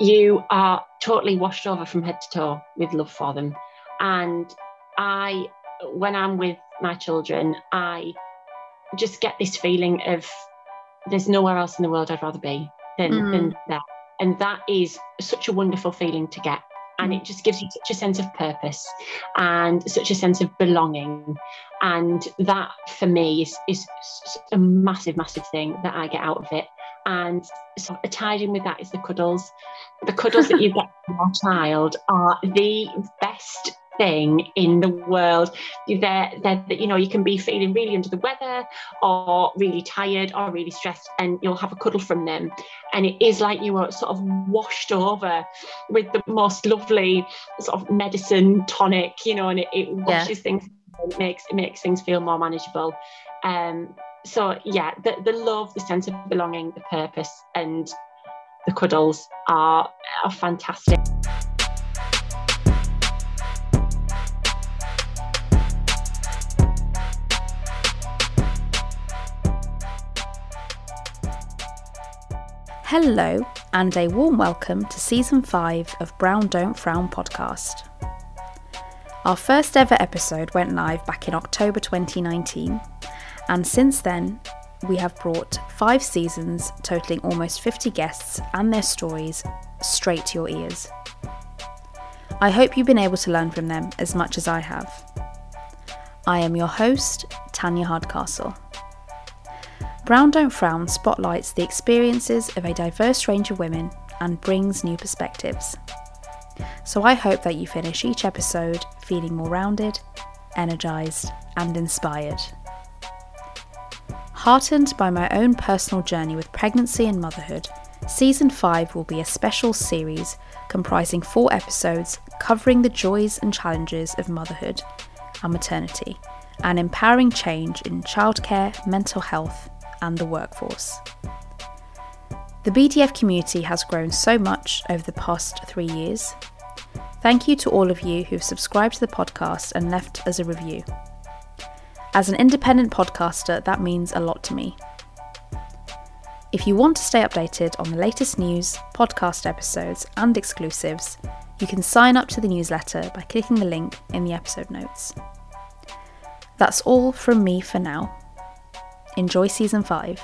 you are totally washed over from head to toe with love for them. And I, when I'm with my children, I just get this feeling of there's nowhere else in the world I'd rather be than, mm. than that. And that is such a wonderful feeling to get. And it just gives you such a sense of purpose and such a sense of belonging. And that for me is, is a massive, massive thing that I get out of it. And so tied in with that is the cuddles. The cuddles that you get from your child are the best thing in the world. They're, they're, you know, you can be feeling really under the weather or really tired or really stressed, and you'll have a cuddle from them. And it is like you are sort of washed over with the most lovely sort of medicine tonic, you know, and it, it washes yeah. things, it makes, it makes things feel more manageable. Um, so yeah, the, the love, the sense of belonging, the purpose, and the cuddles are, are fantastic. Hello, and a warm welcome to season 5 of Brown Don't Frown podcast. Our first ever episode went live back in October 2019, and since then, we have brought five seasons totaling almost 50 guests and their stories straight to your ears. I hope you've been able to learn from them as much as I have. I am your host, Tanya Hardcastle. Brown Don't Frown spotlights the experiences of a diverse range of women and brings new perspectives. So I hope that you finish each episode feeling more rounded, energised, and inspired. Heartened by my own personal journey with pregnancy and motherhood, Season 5 will be a special series comprising four episodes covering the joys and challenges of motherhood and maternity and empowering change in childcare, mental health, and the workforce. The BDF community has grown so much over the past three years. Thank you to all of you who've subscribed to the podcast and left us a review. As an independent podcaster, that means a lot to me. If you want to stay updated on the latest news, podcast episodes, and exclusives, you can sign up to the newsletter by clicking the link in the episode notes. That's all from me for now. Enjoy season five.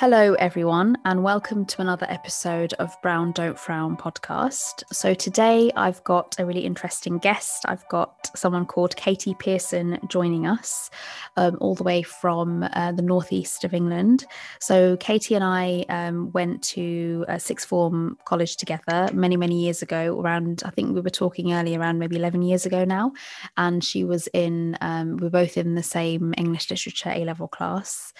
Hello, everyone, and welcome to another episode of Brown Don't Frown podcast. So, today I've got a really interesting guest. I've got someone called Katie Pearson joining us, um, all the way from uh, the northeast of England. So, Katie and I um, went to a sixth form college together many, many years ago, around, I think we were talking earlier, around maybe 11 years ago now. And she was in, um, we are both in the same English literature A level class.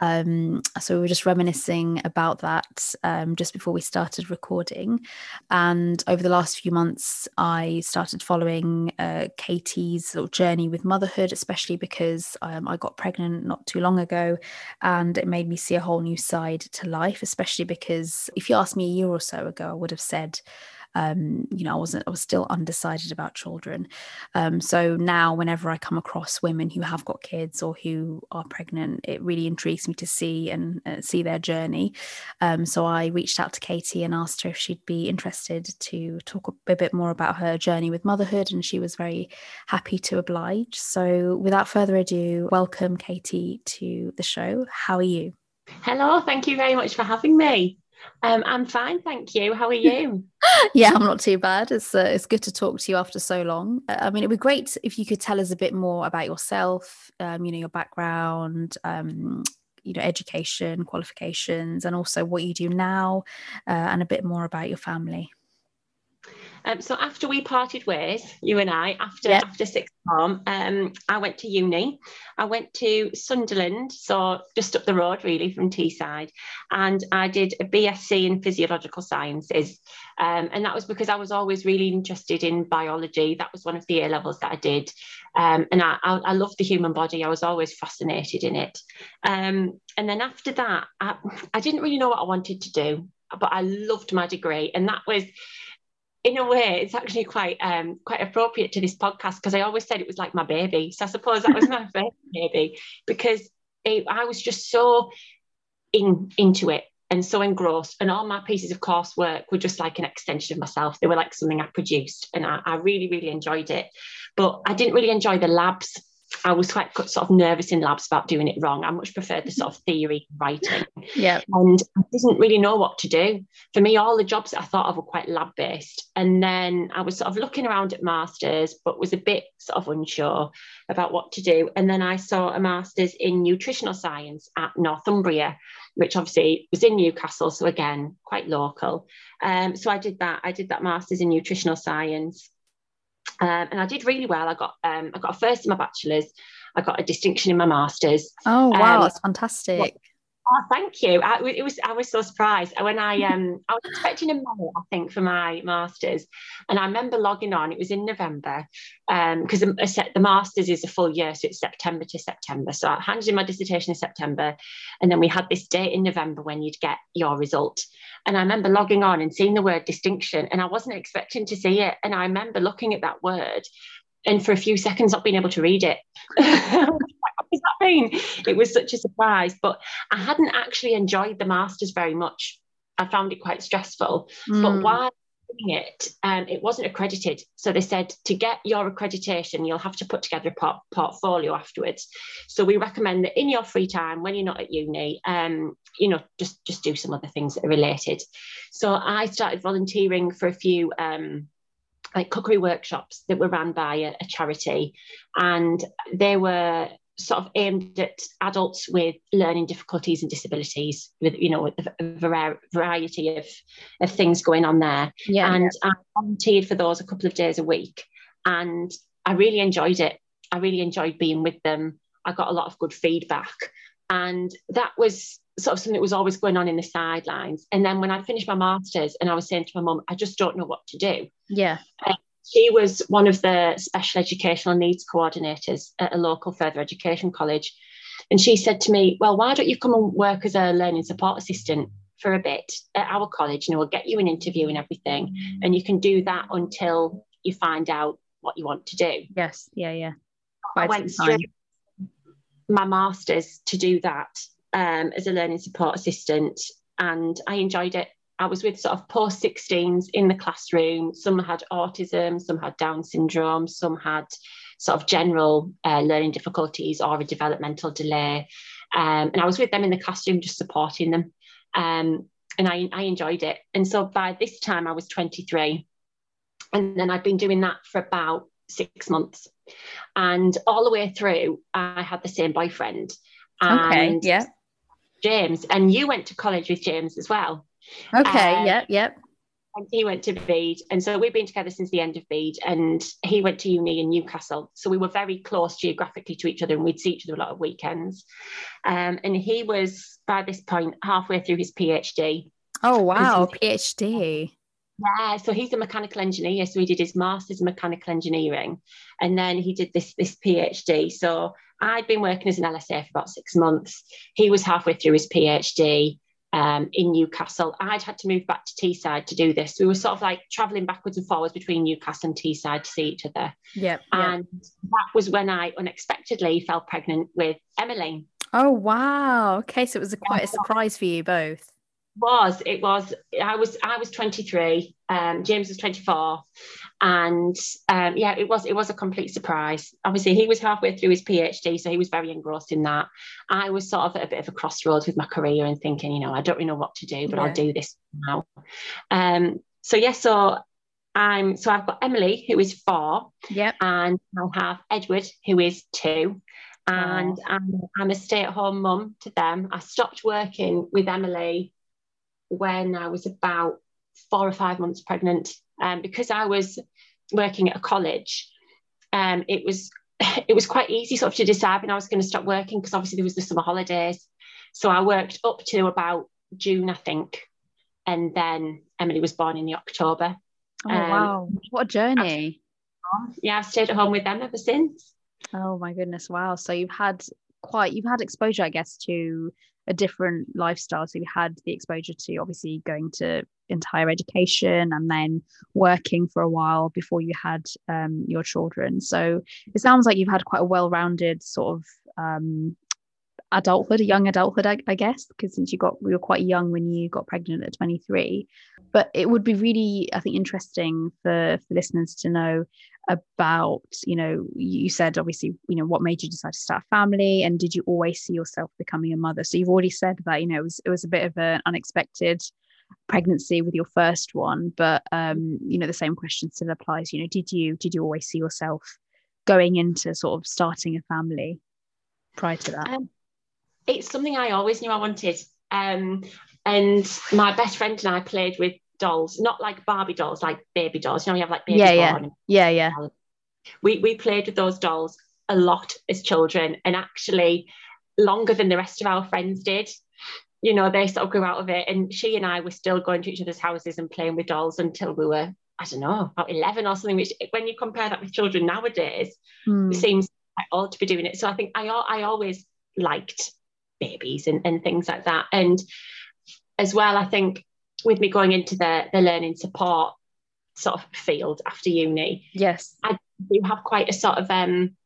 Um, so we were just reminiscing about that um, just before we started recording. And over the last few months, I started following uh, Katie's of journey with motherhood, especially because um, I got pregnant not too long ago, and it made me see a whole new side to life. Especially because if you asked me a year or so ago, I would have said um, you know, I wasn't, I was still undecided about children. Um, so now, whenever I come across women who have got kids or who are pregnant, it really intrigues me to see and uh, see their journey. Um, so I reached out to Katie and asked her if she'd be interested to talk a bit more about her journey with motherhood, and she was very happy to oblige. So, without further ado, welcome Katie to the show. How are you? Hello, thank you very much for having me. Um, I'm fine, thank you. How are you? yeah, I'm not too bad. It's uh, it's good to talk to you after so long. Uh, I mean, it'd be great if you could tell us a bit more about yourself. Um, you know, your background, um, you know, education, qualifications, and also what you do now, uh, and a bit more about your family. Um, so after we parted ways, you and I, after yep. after sixth form, um, I went to uni. I went to Sunderland, so just up the road really from Teesside, and I did a BSc in physiological sciences, um, and that was because I was always really interested in biology. That was one of the A levels that I did, um, and I, I, I love the human body. I was always fascinated in it, um, and then after that, I, I didn't really know what I wanted to do, but I loved my degree, and that was in a way, it's actually quite um, quite appropriate to this podcast because I always said it was like my baby. So I suppose that was my first baby because it, I was just so in into it. and so engrossed. And all my pieces of coursework were just like an extension of myself. They were like something I produced, and I, I really, really enjoyed it. But I didn't really enjoy the labs I was quite sort of nervous in labs about doing it wrong. I much preferred the sort of theory writing. Yeah. And I didn't really know what to do. For me, all the jobs that I thought of were quite lab based. And then I was sort of looking around at masters, but was a bit sort of unsure about what to do. And then I saw a master's in nutritional science at Northumbria, which obviously was in Newcastle. So again, quite local. Um, so I did that. I did that master's in nutritional science. Um, and I did really well. I got um, I got a first in my bachelor's. I got a distinction in my master's. Oh wow, um, that's fantastic! Oh, thank you. I, it was I was so surprised when I um I was expecting a mail I think for my masters, and I remember logging on. It was in November, um because the, the masters is a full year, so it's September to September. So I handed in my dissertation in September, and then we had this date in November when you'd get your result. And I remember logging on and seeing the word distinction, and I wasn't expecting to see it. And I remember looking at that word, and for a few seconds not being able to read it. mean? It was such a surprise. But I hadn't actually enjoyed the Masters very much. I found it quite stressful. Mm. But hmm. while doing it, um, it wasn't accredited. So they said to get your accreditation, you'll have to put together a port- portfolio afterwards. So we recommend that in your free time, when you're not at uni, um, you know, just just do some other things that are related. So I started volunteering for a few. Um, like cookery workshops that were run by a, a charity and they were sort of aimed at adults with learning difficulties and disabilities with you know a variety of, of things going on there. Yeah, and yeah. i volunteered for those a couple of days a week and i really enjoyed it. I really enjoyed being with them. I got a lot of good feedback and that was sort of something that was always going on in the sidelines. And then when i finished my masters and i was saying to my mum i just don't know what to do. Yeah um, she was one of the special educational needs coordinators at a local further education college. And she said to me, Well, why don't you come and work as a learning support assistant for a bit at our college? And we'll get you an interview and everything. And you can do that until you find out what you want to do. Yes. Yeah. Yeah. I went through my master's to do that um, as a learning support assistant. And I enjoyed it I was with sort of post 16s in the classroom. Some had autism, some had Down syndrome, some had sort of general uh, learning difficulties or a developmental delay. Um, and I was with them in the classroom, just supporting them. Um, and I, I enjoyed it. And so by this time, I was 23. And then I'd been doing that for about six months. And all the way through, I had the same boyfriend. okay, yeah. James. And you went to college with James as well. Okay. Uh, yep. Yep. And he went to Bede, and so we've been together since the end of Bede. And he went to uni in Newcastle, so we were very close geographically to each other, and we'd see each other a lot of weekends. Um, and he was by this point halfway through his PhD. Oh wow, PhD. Yeah, so he's a mechanical engineer. So he did his master's in mechanical engineering, and then he did this this PhD. So I'd been working as an LSA for about six months. He was halfway through his PhD um, in Newcastle. I'd had to move back to Teesside to do this. We were sort of like traveling backwards and forwards between Newcastle and Teesside to see each other. Yeah. And yep. that was when I unexpectedly fell pregnant with Emily. Oh wow. Okay. So it was a, quite a surprise for you both was it was i was i was 23 um, james was 24 and um, yeah it was it was a complete surprise obviously he was halfway through his phd so he was very engrossed in that i was sort of at a bit of a crossroads with my career and thinking you know i don't really know what to do but yeah. i'll do this now um, so yeah so i'm so i've got emily who is four yeah and i have edward who is two and oh. I'm, I'm a stay-at-home mum to them. I stopped working with Emily when I was about four or five months pregnant. Um, because I was working at a college, um, it was it was quite easy sort of to decide when I was going to stop working because obviously there was the summer holidays. So I worked up to about June, I think, and then Emily was born in the October. Oh um, wow! What a journey! I've, yeah, I've stayed at home with them ever since. Oh my goodness! Wow. So you've had quite you've had exposure, I guess, to a different lifestyle. So you had the exposure to obviously going to into higher education and then working for a while before you had um, your children. So it sounds like you've had quite a well-rounded sort of um, adulthood, a young adulthood, I, I, guess, because since you got we were quite young when you got pregnant at 23. But it would be really, I think, interesting for for listeners to know about, you know, you said obviously, you know, what made you decide to start a family, and did you always see yourself becoming a mother? So you've already said that, you know, it was it was a bit of an unexpected pregnancy with your first one, but um, you know, the same question still applies. You know, did you did you always see yourself going into sort of starting a family prior to that? Um, it's something I always knew I wanted. Um, and my best friend and I played with dolls, not like Barbie dolls, like baby dolls. You know, you have like baby yeah, yeah, yeah, yeah. We we played with those dolls a lot as children, and actually longer than the rest of our friends did. You know, they sort of grew out of it, and she and I were still going to each other's houses and playing with dolls until we were, I don't know, about eleven or something. Which, when you compare that with children nowadays, mm. it seems quite old to be doing it. So I think I I always liked babies and, and things like that. And as well, I think with me going into the, the learning support sort of field after uni, yes, I do have quite a sort of um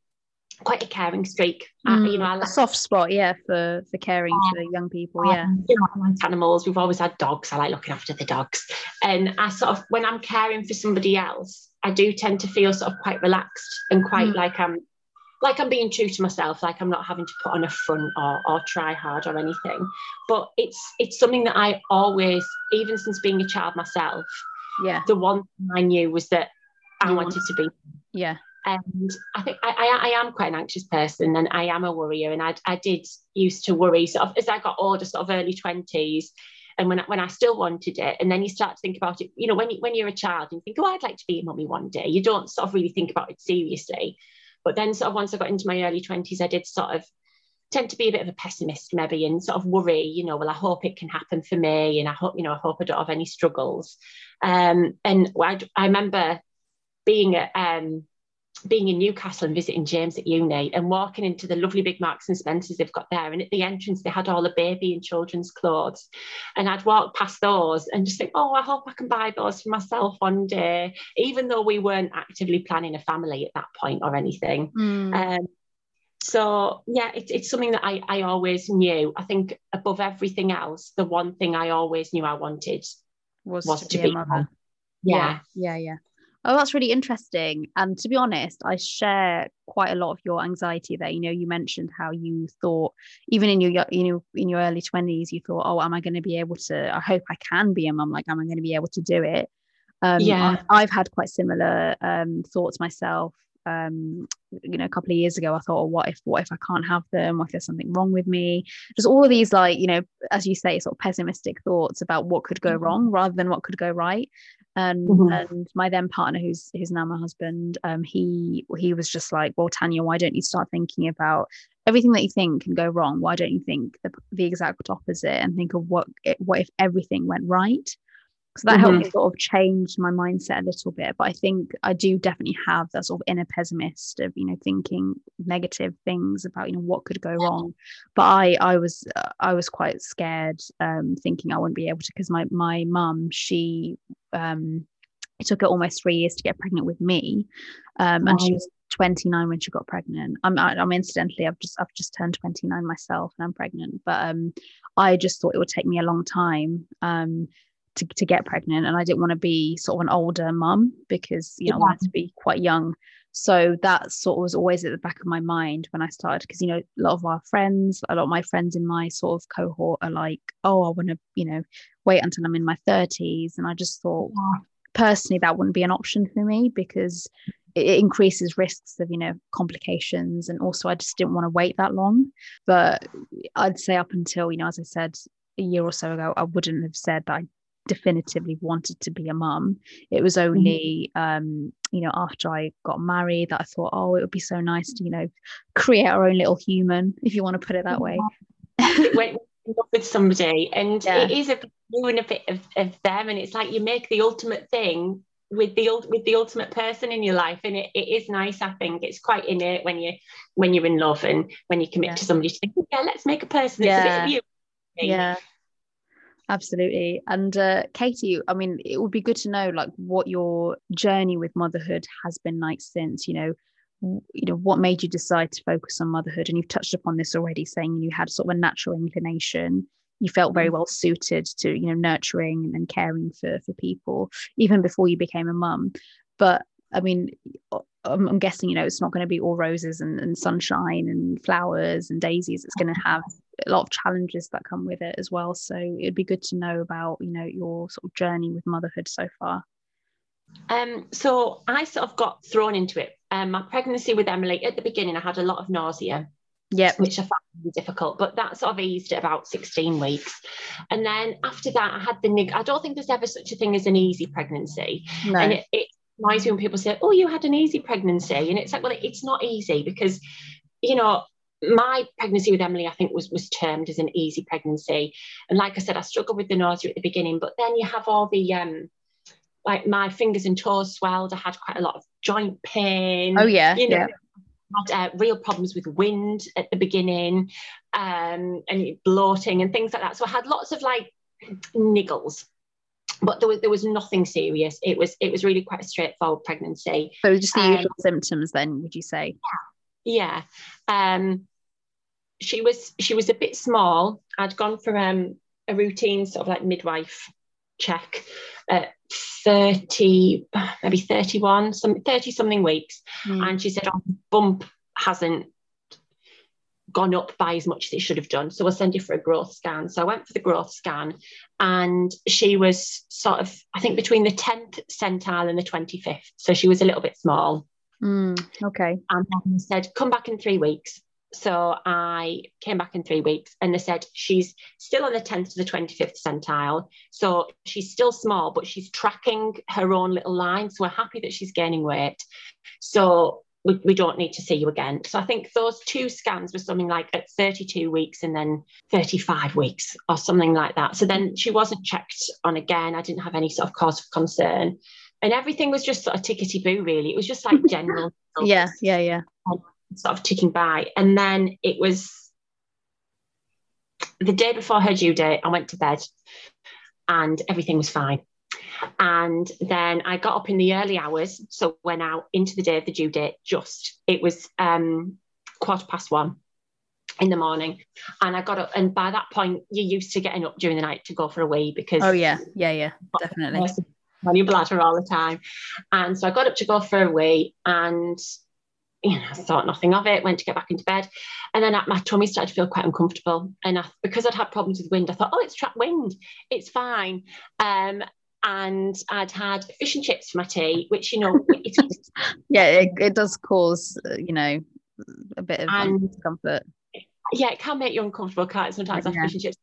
quite a caring streak. Mm, uh, you know, I like, a soft spot, yeah, for for caring uh, for young people. Yeah, you know, I like animals. We've always had dogs. I like looking after the dogs, and I sort of when I'm caring for somebody else, I do tend to feel sort of quite relaxed and quite mm. like I'm like I'm being true to myself, like I'm not having to put on a front or, or try hard or anything. But it's it's something that I always, even since being a child myself, yeah, the one thing I knew was that I you wanted want... to be. Yeah. And I think I, I, I, am quite an anxious person and I am a worrier. And I, I did used to worry sort of as I got older, sort of early 20s. And when I, when I still wanted it, and then you start to think about it, you know, when you, when you're a child, and you think, oh, I'd like to be a mummy one day. You don't sort of really think about it seriously. But then, sort of, once I got into my early 20s, I did sort of tend to be a bit of a pessimist, maybe, and sort of worry, you know, well, I hope it can happen for me, and I hope, you know, I hope I don't have any struggles. Um, and I, I remember being at um, being in Newcastle and visiting James at uni and walking into the lovely big Marks and Spencers they've got there. And at the entrance, they had all the baby and children's clothes. And I'd walk past those and just think, oh, I hope I can buy those for myself one day, even though we weren't actively planning a family at that point or anything. Mm. Um, so yeah, it, it's something that I, I always knew. I think above everything else, the one thing I always knew I wanted was, was to, be, be a mother. Yeah. yeah, yeah, yeah. Oh, that's really interesting. And to be honest, I share quite a lot of your anxiety there. You know, you mentioned how you thought, even in your you know in your early twenties, you thought, "Oh, am I going to be able to? I hope I can be a mum. Like, am I going to be able to do it?" Um, yeah, I, have had quite similar um, thoughts myself. Um, you know, a couple of years ago, I thought, oh, what if, what if I can't have them? What if there's something wrong with me? Just all of these, like, you know, as you say, sort of pessimistic thoughts about what could go mm-hmm. wrong rather than what could go right and mm-hmm. and my then partner who's who's now my husband um he he was just like well tanya why don't you start thinking about everything that you think can go wrong why don't you think the, the exact opposite and think of what what if everything went right so that mm-hmm. helped me sort of change my mindset a little bit but i think i do definitely have that sort of inner pessimist of you know thinking negative things about you know what could go wrong. But i i was uh, i was quite scared um thinking i wouldn't be able to because my my mum she um it took her almost three years to get pregnant with me um and she was 29 when she got pregnant. I'm i'm incidentally i've just i've just turned 29 myself and i'm pregnant but um i just thought it would take me a long time um to, to get pregnant and I didn't want to be sort of an older mum because you know yeah. I wanted to be quite young so that sort of was always at the back of my mind when I started because you know a lot of our friends a lot of my friends in my sort of cohort are like oh I want to you know wait until I'm in my 30s and I just thought yeah. personally that wouldn't be an option for me because it increases risks of you know complications and also I just didn't want to wait that long but I'd say up until you know as I said a year or so ago I wouldn't have said that I definitively wanted to be a mum. It was mm-hmm. only, mm-hmm. um, you know, after I got married that I thought, oh, it would be so nice to, you know, create our own little human, if you want to put it that way. when with somebody, and yeah. it is a you and a bit of, of them, and it's like you make the ultimate thing with the with the ultimate person in your life and it, it is nice i think it's quite innate when you when you're in love and when you commit yeah. to somebody to think yeah let's make a person yeah. yeah absolutely. And uh, katie i mean it would be good to know like what your journey with motherhood has been like since you know you know what made you decide to focus on motherhood? And you've touched upon this already saying you had sort of a natural inclination. You felt very mm-hmm. well suited to you know nurturing and caring for for people even before you became a mum. But i mean I'm, I'm guessing you know it's not going to be all roses and, and sunshine and flowers and daisies it's going to have a lot of challenges that come with it as well so it'd be good to know about you know your sort of journey with motherhood so far um, so I sort of got thrown into it. Um, my pregnancy with Emily at the beginning, I had a lot of nausea. Yeah, which I found really difficult, but that sort of eased at about 16 weeks. And then after that, I had the nig. I don't think there's ever such a thing as an easy pregnancy. No. And it, it annoys me when people say, "Oh, you had an easy pregnancy," and it's like, well, it's not easy because, you know, my pregnancy with Emily, I think, was was termed as an easy pregnancy. And like I said, I struggled with the nausea at the beginning, but then you have all the um, like my fingers and toes swelled. I had quite a lot of joint pain. Oh yeah, you know, yeah. Had, uh, real problems with wind at the beginning, um, and bloating and things like that. So I had lots of like niggles, but there was there was nothing serious. It was it was really quite a straightforward pregnancy. So just the um, usual symptoms, then would you say? Yeah, yeah. Um, she was she was a bit small. I'd gone for um, a routine sort of like midwife check at 30, maybe 31, some 30 something weeks. Mm. And she said, oh, bump hasn't gone up by as much as it should have done. So we'll send you for a growth scan. So I went for the growth scan and she was sort of, I think, between the 10th centile and the 25th. So she was a little bit small. Mm, okay. And then said, come back in three weeks. So I came back in three weeks and they said she's still on the 10th to the 25th centile. So she's still small, but she's tracking her own little line. So we're happy that she's gaining weight. So we, we don't need to see you again. So I think those two scans were something like at 32 weeks and then 35 weeks or something like that. So then she wasn't checked on again. I didn't have any sort of cause for concern. And everything was just sort of tickety boo, really. It was just like general. yeah, yeah, yeah um, sort of ticking by. And then it was the day before her due date, I went to bed and everything was fine. And then I got up in the early hours, so went out into the day of the due date. Just it was um, quarter past one in the morning, and I got up. And by that point, you're used to getting up during the night to go for a wee because oh yeah, yeah, yeah, definitely on your bladder all the time. And so I got up to go for a wee, and you know, I thought nothing of it, went to get back into bed. And then at my tummy started to feel quite uncomfortable. And I, because I'd had problems with wind, I thought, oh, it's trapped wind. It's fine. Um, and I'd had fish and chips for my tea, which, you know, yeah, it, it, does cause, uh, you know, a bit of and, discomfort. Yeah, it can make you uncomfortable, can't it? Sometimes yeah. fish and chips.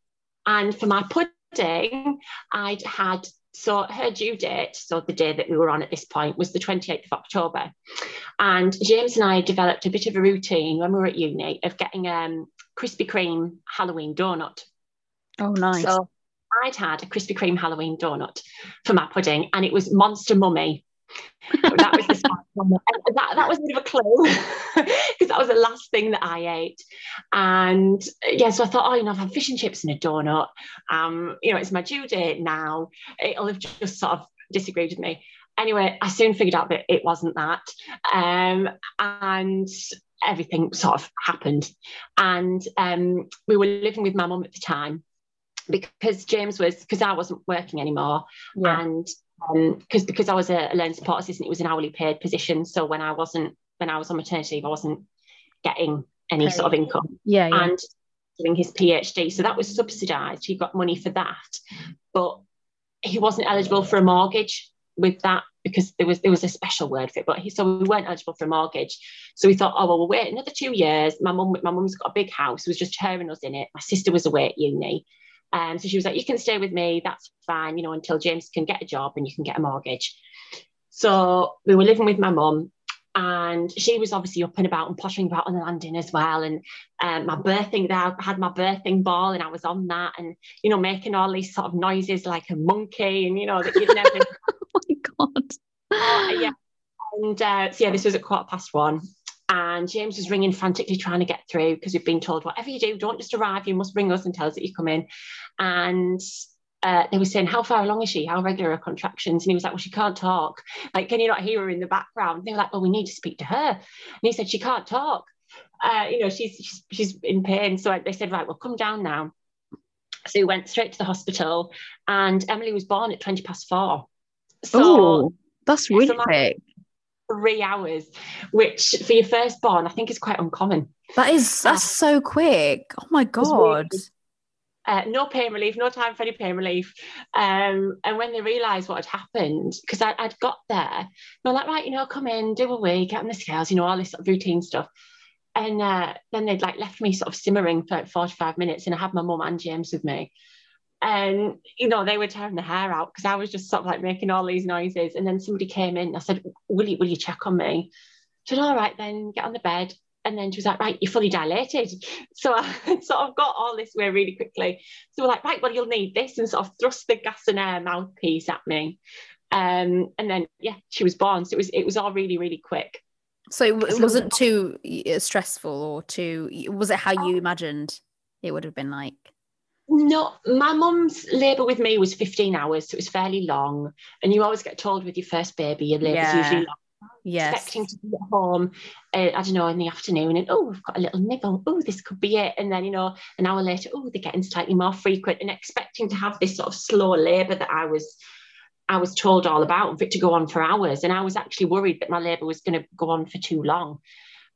And for my pudding, I'd had so her due date, so the day that we were on at this point, was the 28th of October. And James and I developed a bit of a routine when we were at uni of getting um Krispy Kreme Halloween donut. Oh, nice. So I'd had a Krispy Kreme Halloween donut for my pudding, and it was Monster Mummy that was the that, that was a bit of a clue because that was the last thing that I ate. And yeah, so I thought, oh, you know, I've had fish and chips and a donut. Um, you know, it's my due date now. It'll have just sort of disagreed with me. Anyway, I soon figured out that it wasn't that. Um, and everything sort of happened. And um, we were living with my mum at the time because James was because I wasn't working anymore, yeah. and because um, because I was a, a learning support assistant, it was an hourly paid position. So when I wasn't when I was on maternity leave, I wasn't getting any okay. sort of income. Yeah, yeah. And doing his PhD, so that was subsidised. He got money for that, but he wasn't eligible for a mortgage with that because there was there was a special word for it. But he so we weren't eligible for a mortgage. So we thought, oh well, we'll wait another two years. My mum my mum's got a big house. It was just her and us in it. My sister was away at uni. Um, so she was like, you can stay with me, that's fine, you know, until James can get a job and you can get a mortgage. So we were living with my mum and she was obviously up and about and pottering about on the landing as well. And um, my birthing there, I had my birthing ball and I was on that and, you know, making all these sort of noises like a monkey and, you know, that you'd never. oh my God. Uh, yeah. And uh, so, yeah, this was at quarter past one and James was ringing frantically trying to get through because we've been told whatever you do, don't just arrive, you must ring us and tell us that you come in. And uh, they were saying, How far along is she? How regular are contractions? And he was like, Well, she can't talk. Like, can you not hear her in the background? And they were like, Well, we need to speak to her. And he said, She can't talk. Uh, you know, she's, she's she's in pain. So they said, Right, well, come down now. So we went straight to the hospital, and Emily was born at 20 past four. So oh, that's really so quick. Three hours, which for your firstborn, I think is quite uncommon. That is that's uh, so quick. Oh my god. Uh, no pain relief, no time for any pain relief. Um, and when they realised what had happened, because I'd got there, they're like, right, you know, come in, do a wee, get on the scales, you know, all this sort of routine stuff. And uh, then they'd like left me sort of simmering for like 45 minutes, and I had my mum and James with me. And you know, they were tearing the hair out because I was just sort of like making all these noises. And then somebody came in. I said, "Will you will you check on me?" She said, "All right, then get on the bed." And then she was like, right, you're fully dilated. So I sort of got all this way really quickly. So we're like, right, well, you'll need this and sort of thrust the gas and air mouthpiece at me. Um, and then, yeah, she was born. So it was, it was all really, really quick. So it wasn't too stressful or too, was it how you imagined it would have been like? No, my mum's labour with me was 15 hours, so it was fairly long. And you always get told with your first baby, your labour's yeah. usually long yes. expecting to be at home, uh, I don't know, in the afternoon, and oh, we've got a little nibble. Oh, this could be it. And then, you know, an hour later, oh, they're getting slightly more frequent, and expecting to have this sort of slow labour that I was. I was told all about and for it to go on for hours. And I was actually worried that my labour was going to go on for too long.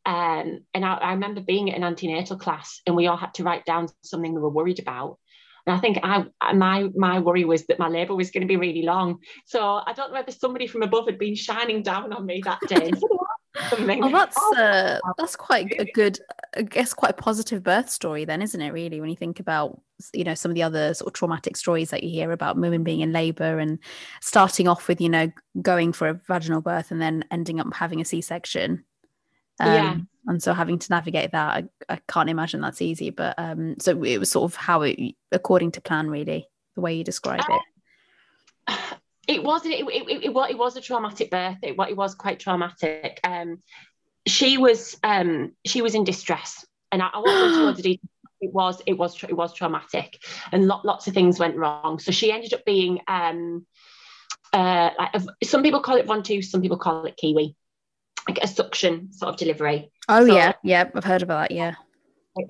Um, and I, I, remember being at an antenatal class and we all had to write down something we were worried about. And I think I my my worry was that my labour was going to be really long. So I don't know whether somebody from above had been shining down on me that day. oh, that's uh, that's quite a good, I guess, quite a positive birth story, then, isn't it? Really, when you think about you know some of the other sort of traumatic stories that you hear about women being in labour and starting off with you know going for a vaginal birth and then ending up having a C-section. Um, yeah and so having to navigate that I, I, can't imagine that's easy but um so it was sort of how it according to plan really the way you describe it. Uh, it wasn't it, it, it, it, it was a traumatic birth. It, it was quite traumatic. Um she was um she was in distress. And i, I won't go into details it was it was it was traumatic. And lot, lots of things went wrong. So she ended up being um uh like, some people call it ventouse some people call it kiwi like a suction sort of delivery. Oh so, yeah, yeah, I've heard about that. Yeah,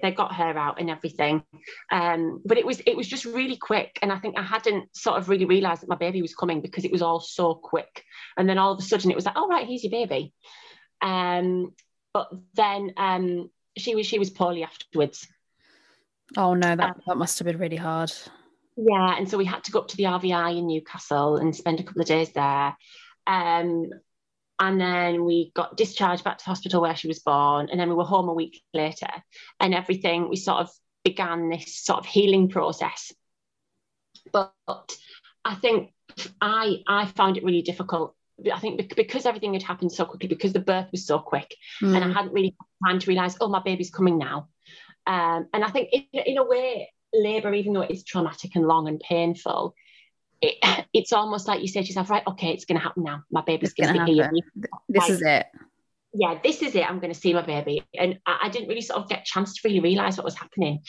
they got her out and everything, um, but it was it was just really quick, and I think I hadn't sort of really realised that my baby was coming because it was all so quick, and then all of a sudden it was like, oh right, here's your baby, um, but then um, she was she was poorly afterwards. Oh no, that um, that must have been really hard. Yeah, and so we had to go up to the RVI in Newcastle and spend a couple of days there. Um, and then we got discharged back to the hospital where she was born. And then we were home a week later. And everything, we sort of began this sort of healing process. But I think I I found it really difficult. I think because everything had happened so quickly, because the birth was so quick, mm. and I hadn't really had time to realize, oh, my baby's coming now. Um, and I think in, in a way, labour, even though it's traumatic and long and painful, it, it's almost like you say to yourself, right, okay, it's going to happen now. My baby's going to be here. This like, is it. Yeah, this is it. I'm going to see my baby. And I, I, didn't really sort of get a chance to really realize what was happening.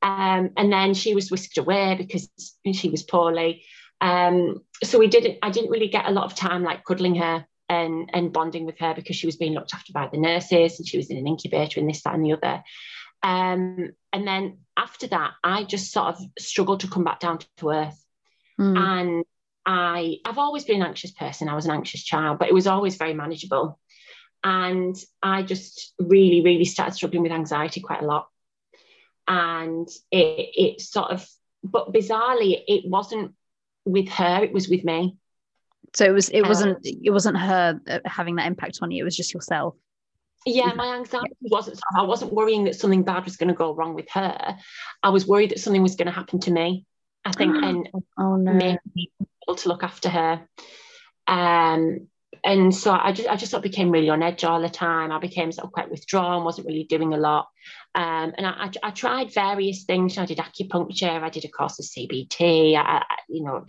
Um, and then she was whisked away because she was poorly. Um, so we didn't, I didn't really get a lot of time like cuddling her and, and bonding with her because she was being looked after by the nurses and she was in an incubator and this, that, and the other. Um, and then after that, I just sort of struggled to come back down to earth. Mm. And I, I've always been an anxious person. I was an anxious child, but it was always very manageable. And I just really, really started struggling with anxiety quite a lot. And it, it sort of, but bizarrely, it wasn't with her, it was with me. So it was, it wasn't, um, it wasn't her uh, having that impact on you. It was just yourself. Yeah, my anxiety wasn't. I wasn't worrying that something bad was going to go wrong with her. I was worried that something was going to happen to me. I think, and oh, no. make people to look after her. Um, and so I just I just sort of became really on edge all the time. I became sort of quite withdrawn, wasn't really doing a lot. Um, and I, I, I, tried various things. I did acupuncture, I did a course of CBT, I, I you know,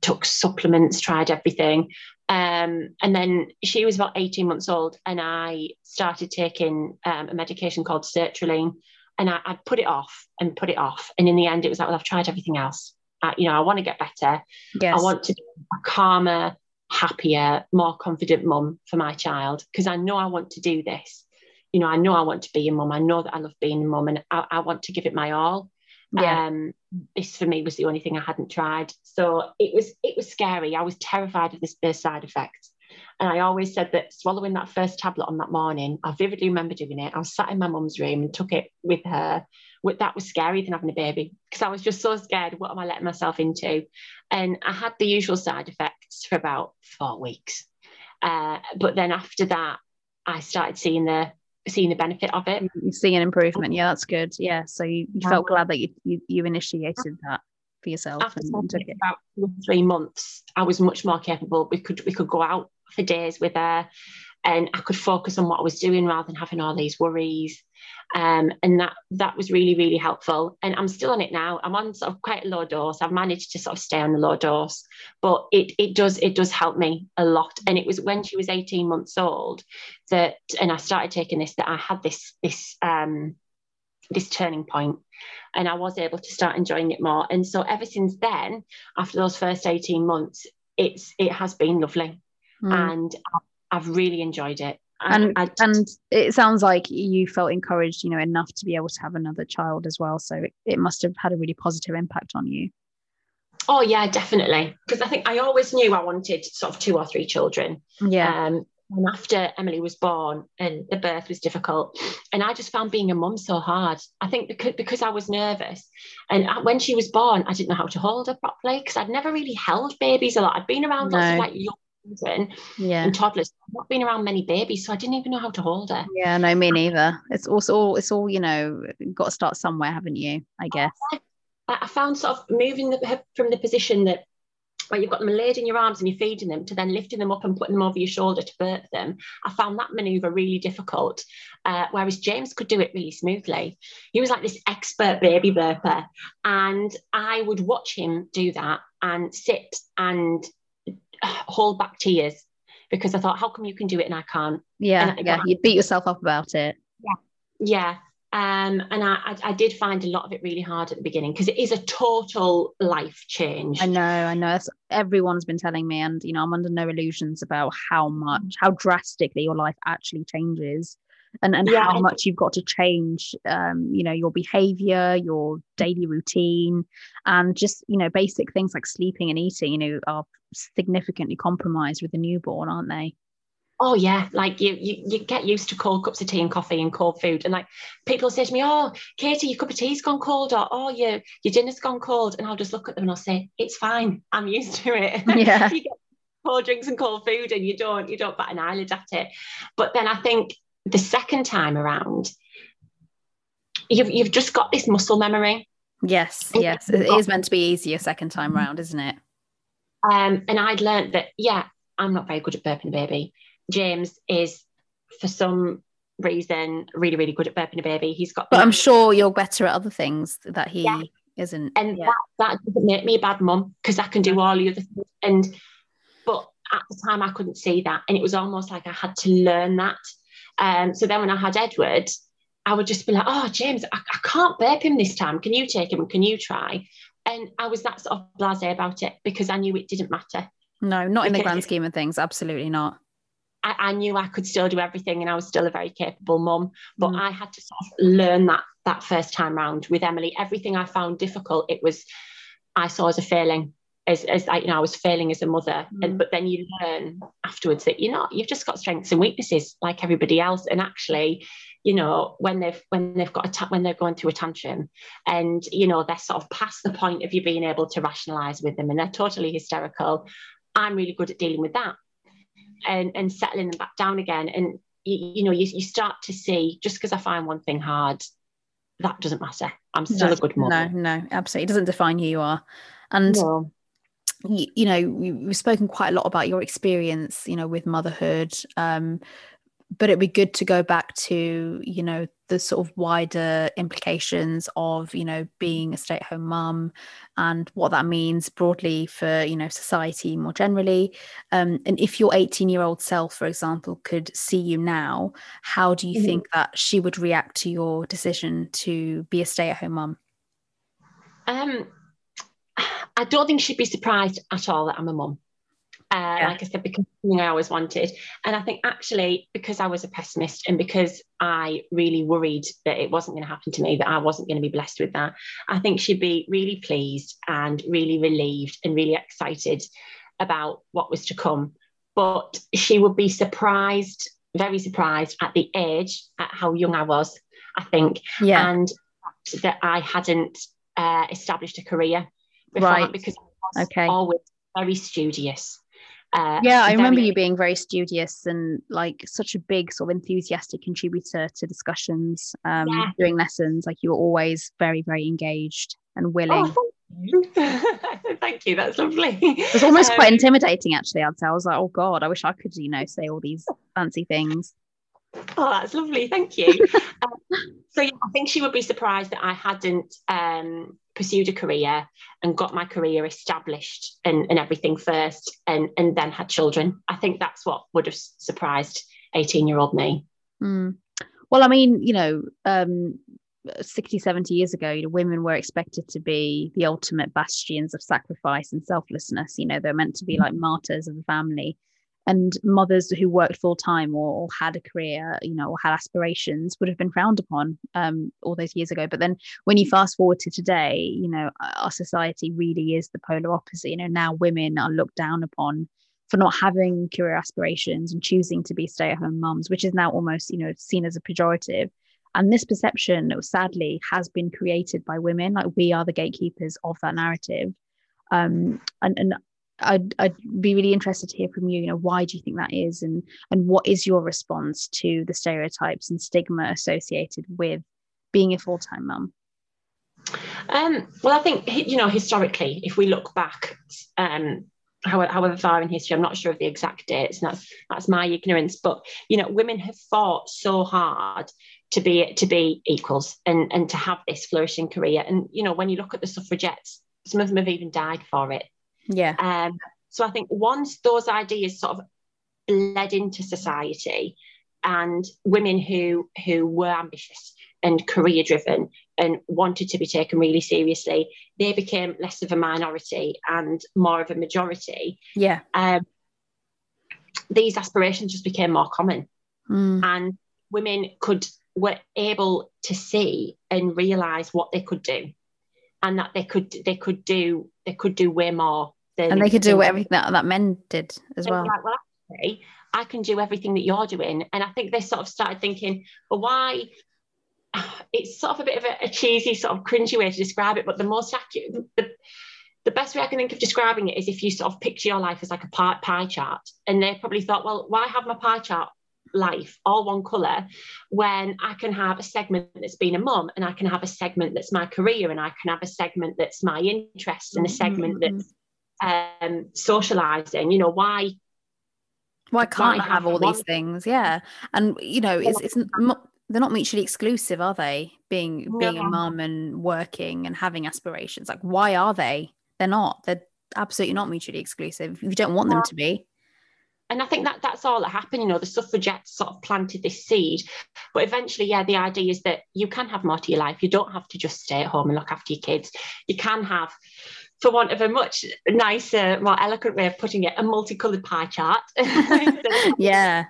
took supplements, tried everything. Um, and then she was about 18 months old, and I started taking um, a medication called sertraline, and I, I put it off and put it off. And in the end, it was like, well, I've tried everything else. I, you know, I want to get better. Yes. I want to be a calmer, happier, more confident mum for my child because I know I want to do this. You know, I know I want to be a mum. I know that I love being a mum and I, I want to give it my all. Yeah. Um, this for me was the only thing I hadn't tried. So it was it was scary. I was terrified of this first side effect. And I always said that swallowing that first tablet on that morning, I vividly remember doing it. I was sat in my mum's room and took it with her. That was scarier than having a baby because I was just so scared. What am I letting myself into? And I had the usual side effects for about four weeks. Uh, but then after that, I started seeing the seeing the benefit of it. You see an improvement. Yeah, that's good. Yeah. So you, you felt glad that you, you, you initiated that for yourself After and, and took it. about three months, I was much more capable. We could we could go out for days with her, and I could focus on what I was doing rather than having all these worries. Um, and that that was really really helpful. And I'm still on it now. I'm on sort of quite a low dose. I've managed to sort of stay on the low dose, but it it does it does help me a lot. And it was when she was 18 months old that, and I started taking this that I had this this um, this turning point and I was able to start enjoying it more. And so ever since then, after those first 18 months, it's it has been lovely. Mm. And I've really enjoyed it. and I, I just- and it sounds like you felt encouraged you know enough to be able to have another child as well so it, it must have had a really positive impact on you oh yeah, definitely. Because I think I always knew I wanted sort of two or three children. yeah Um, and after Emily was born and the birth was difficult, and I just found being a mum so hard. I think because, because I was nervous, and I- when she was born, I didn't know how to hold her properly because I'd never really held babies a lot. I'd been around lots of like young children yeah and toddlers, I've not been around many babies, so I didn't even know how to hold her. yeah no me neither it's also all it's all you know got to start somewhere haven't you i guess I I found sort of moving the, from the position that where you've got them laid in your arms and you're feeding them to then lifting them up and putting them over your shoulder to birth them. I found that maneuver really difficult. Uh, whereas James could do it really smoothly. He was like this expert baby burper, And I would watch him do that and sit and hold back tears because I thought, how come you can do it and I can't? yeah I- yeah you'd beat yourself up about it Yeah. Um, and I, I, I did find a lot of it really hard at the beginning because it is a total life change. I know, I know. That's, everyone's been telling me, and you know, I'm under no illusions about how much, how drastically your life actually changes, and and Yeah, how much you've got to change. Um, you know, your behavior, your daily routine, and just you know, basic things like sleeping and eating. You know, are significantly compromised with a newborn, aren't they? Oh yeah, like you, you you get used to cold cups of tea and coffee and cold food, and like people say to me, "Oh, Katie, your cup of tea's gone cold," or "Oh, your your dinner's gone cold," and I'll just look at them and I'll say, "It's fine, I'm used to it." Yeah. you get cold drinks and cold food, and you don't you don't bat an eyelid at it. But then I think the second time around, you've you've just got this muscle memory. Yes, And yes. It got- is meant to be easier second time round, isn't it? Um, and I'd learned that, yeah, I'm not very good at burping a baby. James is, for some reason, really, really good at burping a baby. He's got, But I'm sure you're better at other things that he Yeah. isn't. and yeah. that, that doesn't make me a bad mum because I can do all the other things. And, but at the time, I couldn't see that. And it was almost like I had to learn that. Um, so then when I had Edward, I would just be like, oh, James, I, I can't burp him this time. Can you take him? Can you try? And I was that sort of blasé about it because I knew it didn't matter. no, not in the grand scheme of things. Absolutely not. I, I knew I could still do everything and I was still a very capable mum. But Mm. I had to sort of learn that that first time round with Emily. Everything I found difficult, it was I saw as a failing. As, as I, you know, I was failing as a mother, and Mm. but then you learn afterwards that you're not. You've just got strengths and weaknesses like everybody else. And actually, you know, when they've when they've got a ta- when they're going through a tantrum, and you know they're sort of past the point of you being able to rationalise with them, and they're totally hysterical. I'm really good at dealing with that and and settling them back down again and you, you know you, you start to see just because i find one thing hard that doesn't matter i'm still no, a good mum No, no, absolutely. It doesn't define who you are. And No. You, you know we, we've spoken quite a lot about your experience you know with motherhood um but it'd be good to go back to you know the sort of wider implications of you know being a stay-at-home mum and what that means broadly for you know society more generally um, and if your 18 year old self for example could see you now how do you Mhm. think that she would react to your decision to be a stay-at-home mum um I don't think she'd be surprised at all that I'm a mum. Uh, yeah. Like I said, because I always wanted. And I think actually, because I was a pessimist and because I really worried that it wasn't going to happen to me, that I wasn't going to be blessed with that, I think she'd be really pleased and really relieved and really excited about what was to come. But she would be surprised, very surprised at the age, at how young I was, I think. Yeah. And that I hadn't uh, established a career before right. because I was okay. always very studious uh, yeah, I remember you being very studious and like such a big sort of enthusiastic contributor to discussions um, yeah. during lessons. Like you were always very, very engaged and willing. Oh, thank you. That's lovely. It was almost um, quite intimidating, actually. I'd say I was like, oh god, I wish I could, you know, say all these fancy things. Oh, that's lovely. Thank you. um, so yeah, I think she would be surprised that I hadn't um, pursued a career and got my career established and, and everything first and, and then had children. I think that's what would have surprised 18 year old me. Mm. Well, I mean, you know, um, 60, 70 years ago, you know, women were expected to be the ultimate bastions of sacrifice and selflessness. You know, they're meant to be like martyrs of the family and mothers who worked full time or, or, had a career, you know, or had aspirations would have been frowned upon um, all those years ago. But then when you fast forward to today, you know, our society really is the polar opposite. You know, now women are looked down upon for not having career aspirations and choosing to be stay-at-home mums, which is now almost, you know, seen as a pejorative. And this perception, sadly, has been created by women. Like we are the gatekeepers of that narrative. Um, and, and I'd, I'd be really interested to hear from you you know why do you think that is? And and what is your response to the stereotypes and stigma associated with being a full-time mum? Um, well i think you know historically if we look back um, however, far in history i'm not sure of the exact dates and that's that's my ignorance but you know women have fought so hard to be to be equals and and to have this flourishing career. And you know when you look at the suffragettes some of them have even died for it yeah. Um, so I think once those ideas sort of bled into society and women who who were ambitious and career driven and wanted to be taken really seriously, they became less of a minority and more of a majority. Yeah. Um, these aspirations just became more common. Mm. And women could were able to see and realize what they could do and that they could they could do they could do way more and they could do everything that, that men did as well. Like, well, actually, I can do everything that you're doing. And I think they sort of started thinking, well, why? It's sort of a bit of a, a cheesy, sort of cringy way to describe it, but the most accurate, the, the best way I can think of describing it is if you sort of picture your life as like a pie, pie chart. And they probably thought, well, why have my pie chart life all one color when I can have a segment that's been a mum and I can have a segment that's my career and I can have a segment that's my interest and a segment mm-hmm. that's um, socializing. You know, why? Why can't why I have all one? these things? Yeah, and you know, it's it's not, they're not mutually exclusive, are they? Being being a mum and working and having aspirations, like why are they? They're not. They're absolutely not mutually exclusive. You don't want them to be and I think that that's all that happened. You know, the suffragettes sort of planted this seed, but eventually, yeah, the idea is that you can have more to your life. You don't have to just stay at home and look after your kids. You can have for want of a much nicer, more eloquent way of putting it, a multicolored pie chart. yeah.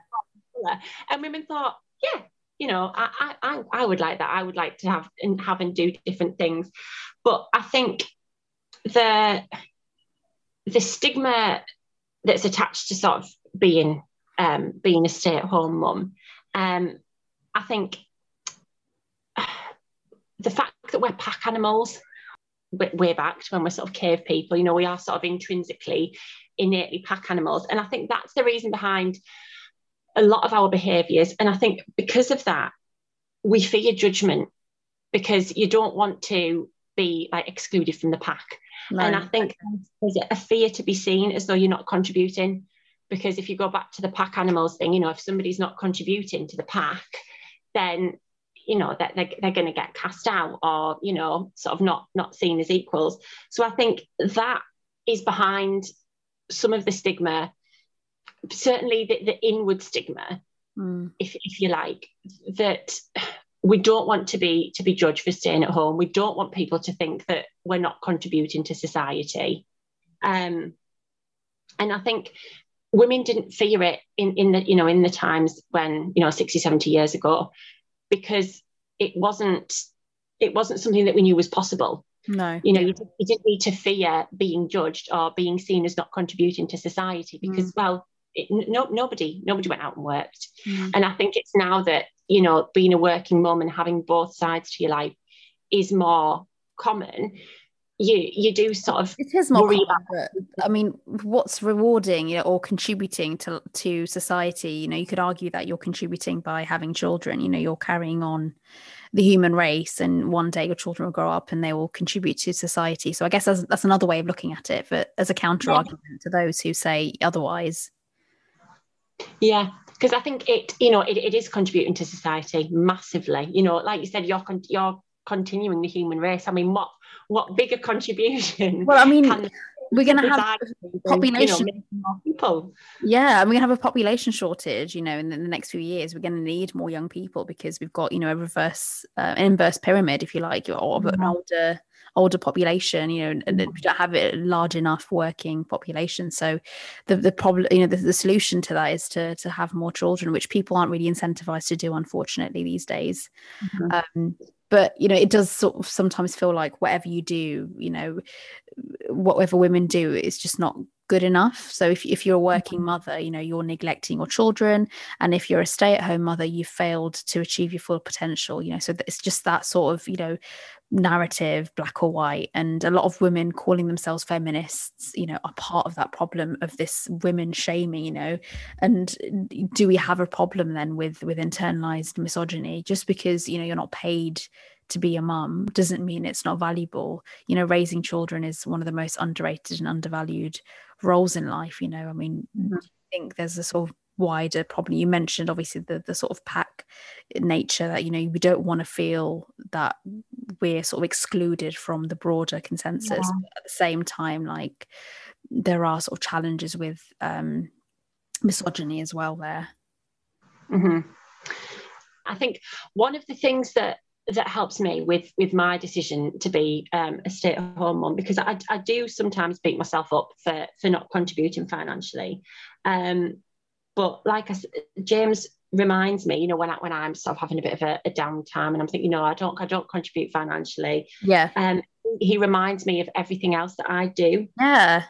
And women thought, yeah, you know, I, I, I would like that. I would like to have and have and do different things. But I think the the stigma that's attached to sort of being um, being a stay-at-home mum, um, I think the fact that we're pack animals way back to when we're sort of cave people. You know, we are sort of intrinsically, innately pack animals. And I think that's the reason behind a lot of our behaviors. And I think because of that, we fear judgment because you don't want to be like excluded from the pack. No. And I think there's a fear to be seen as though you're not contributing. Because if you go back to the pack animals thing, you know, if somebody's not contributing to the pack, then you know that they're, they're going to get cast out or you know sort of not not seen as equals so i think that is behind some of the stigma certainly the, the inward stigma mm. if, if you like that we don't want to be to be judged for staying at home. We don't want people to think that we're not contributing to society. Um, and I think women didn't fear it in, in the you know in the times when you know 60 70 years ago because it wasn't it wasn't something that we knew was possible no you know you, you didn't need to fear being judged or being seen as not contributing to society because mm. well it, no, nobody nobody went out and worked mm. and i think it's now that you know being a working mum and having both sides to your life is more common you you do sort of it is more common, but, I mean what's rewarding you know or contributing to to society? You know you could argue that you're contributing by having children. You know you're carrying on the human race and one day your children will grow up and they will contribute to society. So I guess that's, that's another way of looking at it but as a counter argument yeah. to those who say otherwise. Yeah because I think it you know it, it is contributing to society massively. You know like you said you're con- you're continuing the human race. I mean what what bigger contribution? Well, I mean, we're going to have population you know, people. Yeah, and we're going to have a population shortage. You know, in the, in the next few years, we're going to need more young people because we've got you know a reverse, uh, an inverse pyramid, if you like, or mm-hmm. an older older population you know and we don't have a large enough working population so the the problem you know the, the solution to that is to to have more children which people aren't really incentivized to do unfortunately these days mm-hmm. um, but you know it does sort of sometimes feel like whatever you do you know whatever women do is just not good enough so if, if you're a working mm-hmm. mother you know you're neglecting your children and if you're a stay-at-home mother you've failed to achieve your full potential you know so it's just that sort of you know narrative black or white and a lot of women calling themselves feminists you know are part of that problem of this women shaming you know? And do we have a problem then with with internalized misogyny? Just because you know you're not paid to be a mum doesn't mean it's not valuable. You know raising children is one of the most underrated and undervalued roles in life you know? I mean mm-hmm. i think there's a sort of wider problem you mentioned obviously the the sort of pack nature that you know we don't want to feel that we're sort of excluded from the broader consensus yeah. at the same time like there are sort of challenges with um misogyny as well there mm-hmm. i think one of the things that that helps me with with my decision to be um, a stay-at-home mom because I, I do sometimes beat myself up for for not contributing financially um, but like I said, James reminds me, you know, when I when I'm sort of having a bit of a, a downtime and I'm thinking, no, I don't I don't contribute financially. Yeah. Um, he reminds me of everything else that I do. Yeah.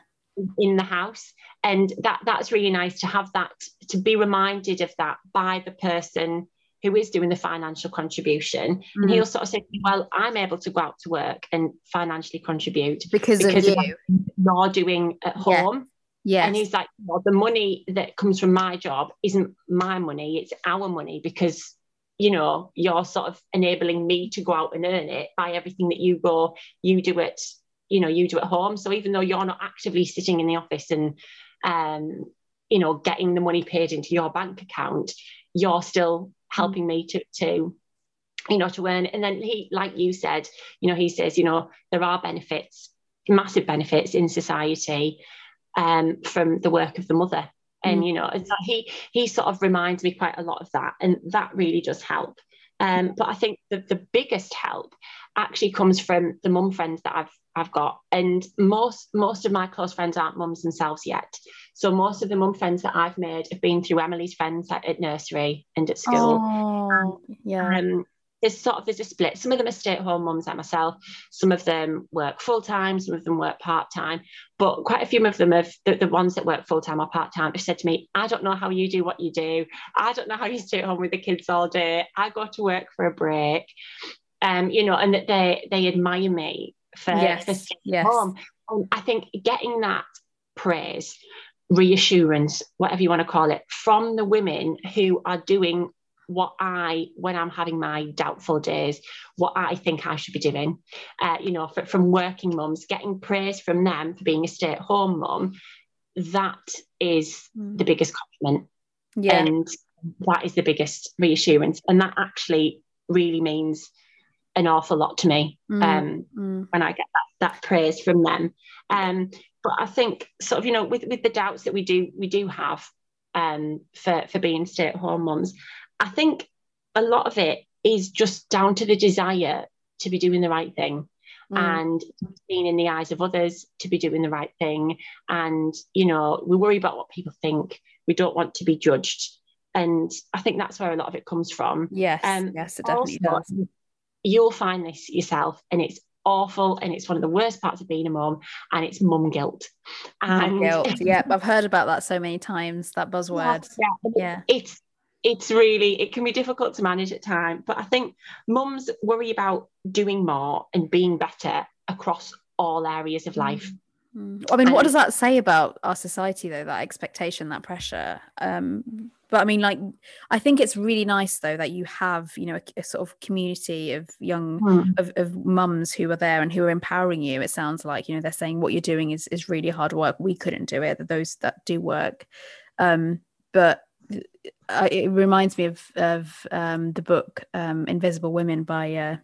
In the house, and that that's really nice to have that to be reminded of that by the person who is doing the financial contribution. Mm-hmm. And he'll sort of say, Well, I'm able to go out to work and financially contribute because, because of you. You're doing at home. Yeah. And he's like, well, the money that comes from my job isn't my money, it's our money because, you know, you're sort of enabling me to go out and earn it by everything that you go, you do it, you know, you do at home. So even though you're not actively sitting in the office and, um, you know, getting the money paid into your bank account, you're still helping me to, to you know, to earn. And then he, like you said, you know, he says, you know, there are benefits, massive benefits in society um, from the work of the mother. And mm. you know, he he sort of reminds me quite a lot of that, and that really does help. Um, but I think the, the biggest help actually comes from the mum friends that I've I've got, and most most of my close friends aren't mums themselves yet. So most of the mum friends that I've made have been through Emily's friends at, at nursery and at school. Oh, yeah. Um, there's sort of there's a split. Some of them are stay-at-home mums like myself. Some of them work full-time. Some of them work part-time. But quite a few of them have the, the ones that work full-time or part-time have said to me, "I don't know how you do what you do. I don't know how you stay at home with the kids all day. I go to work for a break." Um, you know, and that they they admire me for, yes. for staying yes. home. And I think getting that praise reassurance, whatever you want to call it, from the women who are doing what I, when I'm having my doubtful days, what I think I should be doing. Uh, you know, for, from working mums, getting praise from them for being a stay at home mum, that is mm. the biggest compliment. Yeah. And that is the biggest reassurance. And that actually really means an awful lot to me mm. Um, mm. when I get that, that praise from them. Um, but I think sort of, you know, with, with the doubts that we do, we do have um, for, for being stay at home mums, I think a lot of it is just down to the desire to be doing the right thing mm. and being in the eyes of others to be doing the right thing. And you know we worry about what people think. We don't want to be judged. And i think that's where a lot of it comes from. Yes um, yes it definitely also, does. you'll find this yourself and it's awful and it's one of the worst parts of being a mom and it's mum guilt. And mum guilt. Yeah i've heard about that so many times that buzzword. Yeah, yeah. it's it's really it can be difficult to manage at times but i think mums worry about doing more and being better across all areas of life. Mm. i mean what does that say about our society though that expectation that pressure? Um but i mean like i think it's really nice though that you have you know a, a sort of community of young mm. of, of mums who are there and who are empowering you. It sounds like you know they're saying what you're doing is is really hard work. We couldn't do it those that do work. Um but uh, it reminds me of of um, the book um, Invisible Women by uh,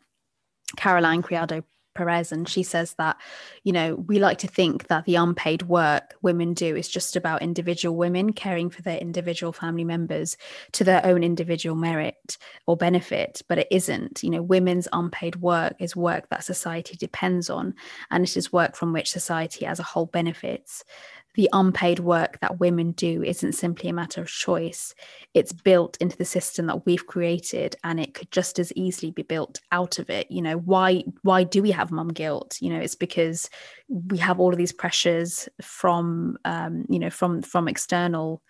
Caroline Criado Perez, and she says that you know we like to think that the unpaid work women do is just about individual women caring for their individual family members to their own individual merit or benefit, but it isn't. You know, women's unpaid work is work that society depends on, and it is work from which society as a whole benefits the unpaid work that women do isn't simply a matter of choice. It's built into the system that we've created and it could just as easily be built out of it. You know, why why do we have mum guilt? You know, it's because we have all of these pressures from um, you know, from from external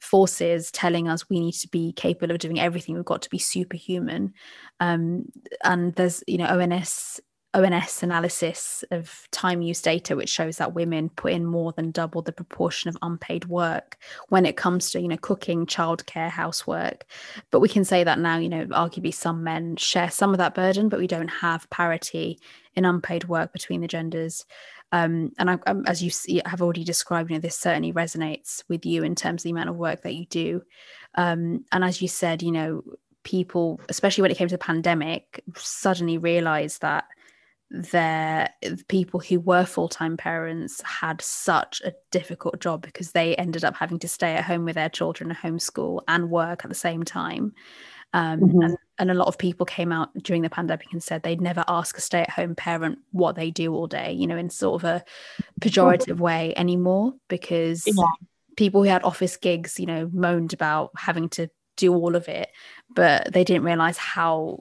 forces telling us we need to be capable of doing everything we've got to be superhuman um, and there's you know ons ONS analysis of time use data, which shows that women put in more than double the proportion of unpaid work when it comes to, you know, cooking, childcare, housework. But we can say that now, you know, arguably some men share some of that burden, but we don't have parity in unpaid work between the genders. Um, and I, um, as you see, have already described, you know, this certainly resonates with you in terms of the amount of work that you do. Um, and as you said, you know, people, especially when it came to the pandemic, suddenly realized that their the people who were full-time parents had such a difficult job because they ended up having to stay at home with their children homeschool and work at the same time um, mm-hmm. and, and a lot of people came out during the pandemic and said they'd never ask a stay-at-home parent what they do all day you know in sort of a pejorative way anymore because yeah. people who had office gigs you know moaned about having to do all of it but they didn't realize how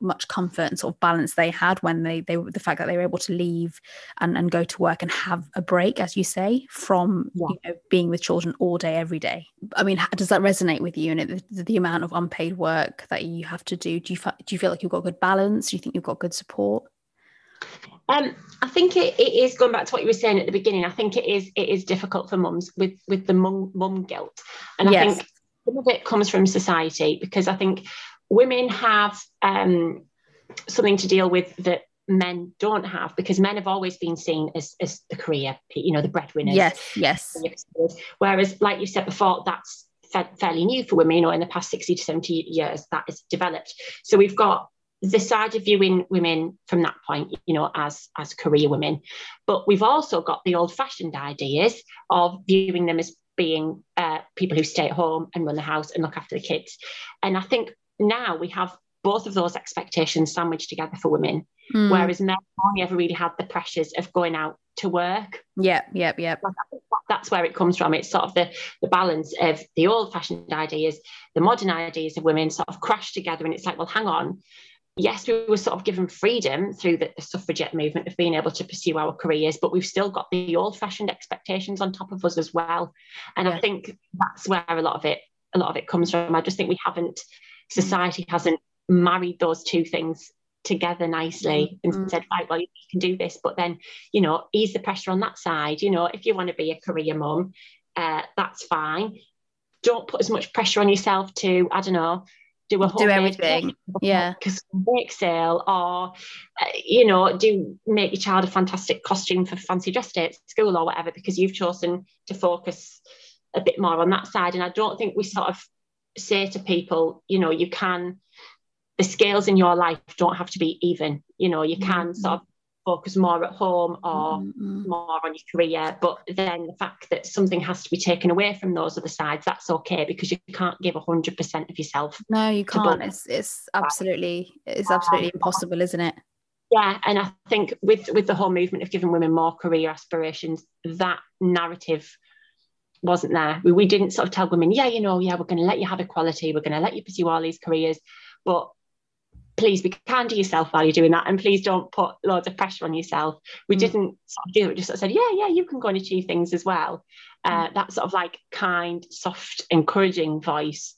much comfort and sort of balance they had when they they the fact that they were able to leave and and go to work and have a break as you say from yeah. you know, being with children all day every day i mean does that resonate with you and it, the, the, amount of unpaid work that you have to do do you do you feel like you've got good balance do you think you've got good support um, I think it, it is going back to what you were saying at the beginning. I think it is it is difficult for mums with with the mum mum guilt, and yes. I think some of it comes from society because I think women have um, something to deal with that men don't have because men have always been seen as, as the career, you know, the breadwinners. Yes, yes. Whereas, like you said before, that's fairly new for women, you know, in the past 60 to 70 years that is developed. So we've got the side of viewing women from that point, you know, as as career women, but we've also got the old-fashioned ideas of viewing them as being uh, people who stay at home and run the house and look after the kids. And I think now we have both of those expectations sandwiched together for women, mm. whereas men only ever really had the pressures of going out to work. Yeah, yeah, yeah. That's where it comes from. It's sort of the, the balance of the old fashioned ideas, the modern ideas of women sort of crash together. And it's like, well, hang on. Yes, we were sort of given freedom through the, the suffragette movement of being able to pursue our careers, but we've still got the old fashioned expectations on top of us as well. And yeah. I think that's where a lot of it, a lot of it comes from. I just think we haven't society hasn't married those two things together nicely mm-hmm. and said, right, well, you can do this, but then, you know, ease the pressure on that side. You know, if you want to be a career mum, uh, that's fine. Don't put as much pressure on yourself to, I don't know, do a whole do everything, yeah, because bake sale, or uh, you know, do make your child a fantastic costume for fancy dress day at school or whatever, because you've chosen to focus a bit more on that side. And I don't think we sort of say to people, you know, you can, the scales in your life don't have to be even. You know, you can mm-hmm. sort of focus more at home or mm-hmm. more on your career. But then the fact that something has to be taken away from those other sides, that's okay because you can't give hundred percent of yourself. No, you can't. It's it's absolutely it's absolutely impossible, isn't it? Yeah, and I think with with the whole movement of giving women more career aspirations, that narrative wasn't there. We, we didn't sort of tell women, yeah, you know, yeah, we're going to let you have equality, we're going to let you pursue all these careers, but please be kind to yourself while you're doing that and please don't put loads of pressure on yourself we mm. didn't sort of do it just sort of said yeah yeah you can go and achieve things as well uh, mm. that sort of like kind soft encouraging voice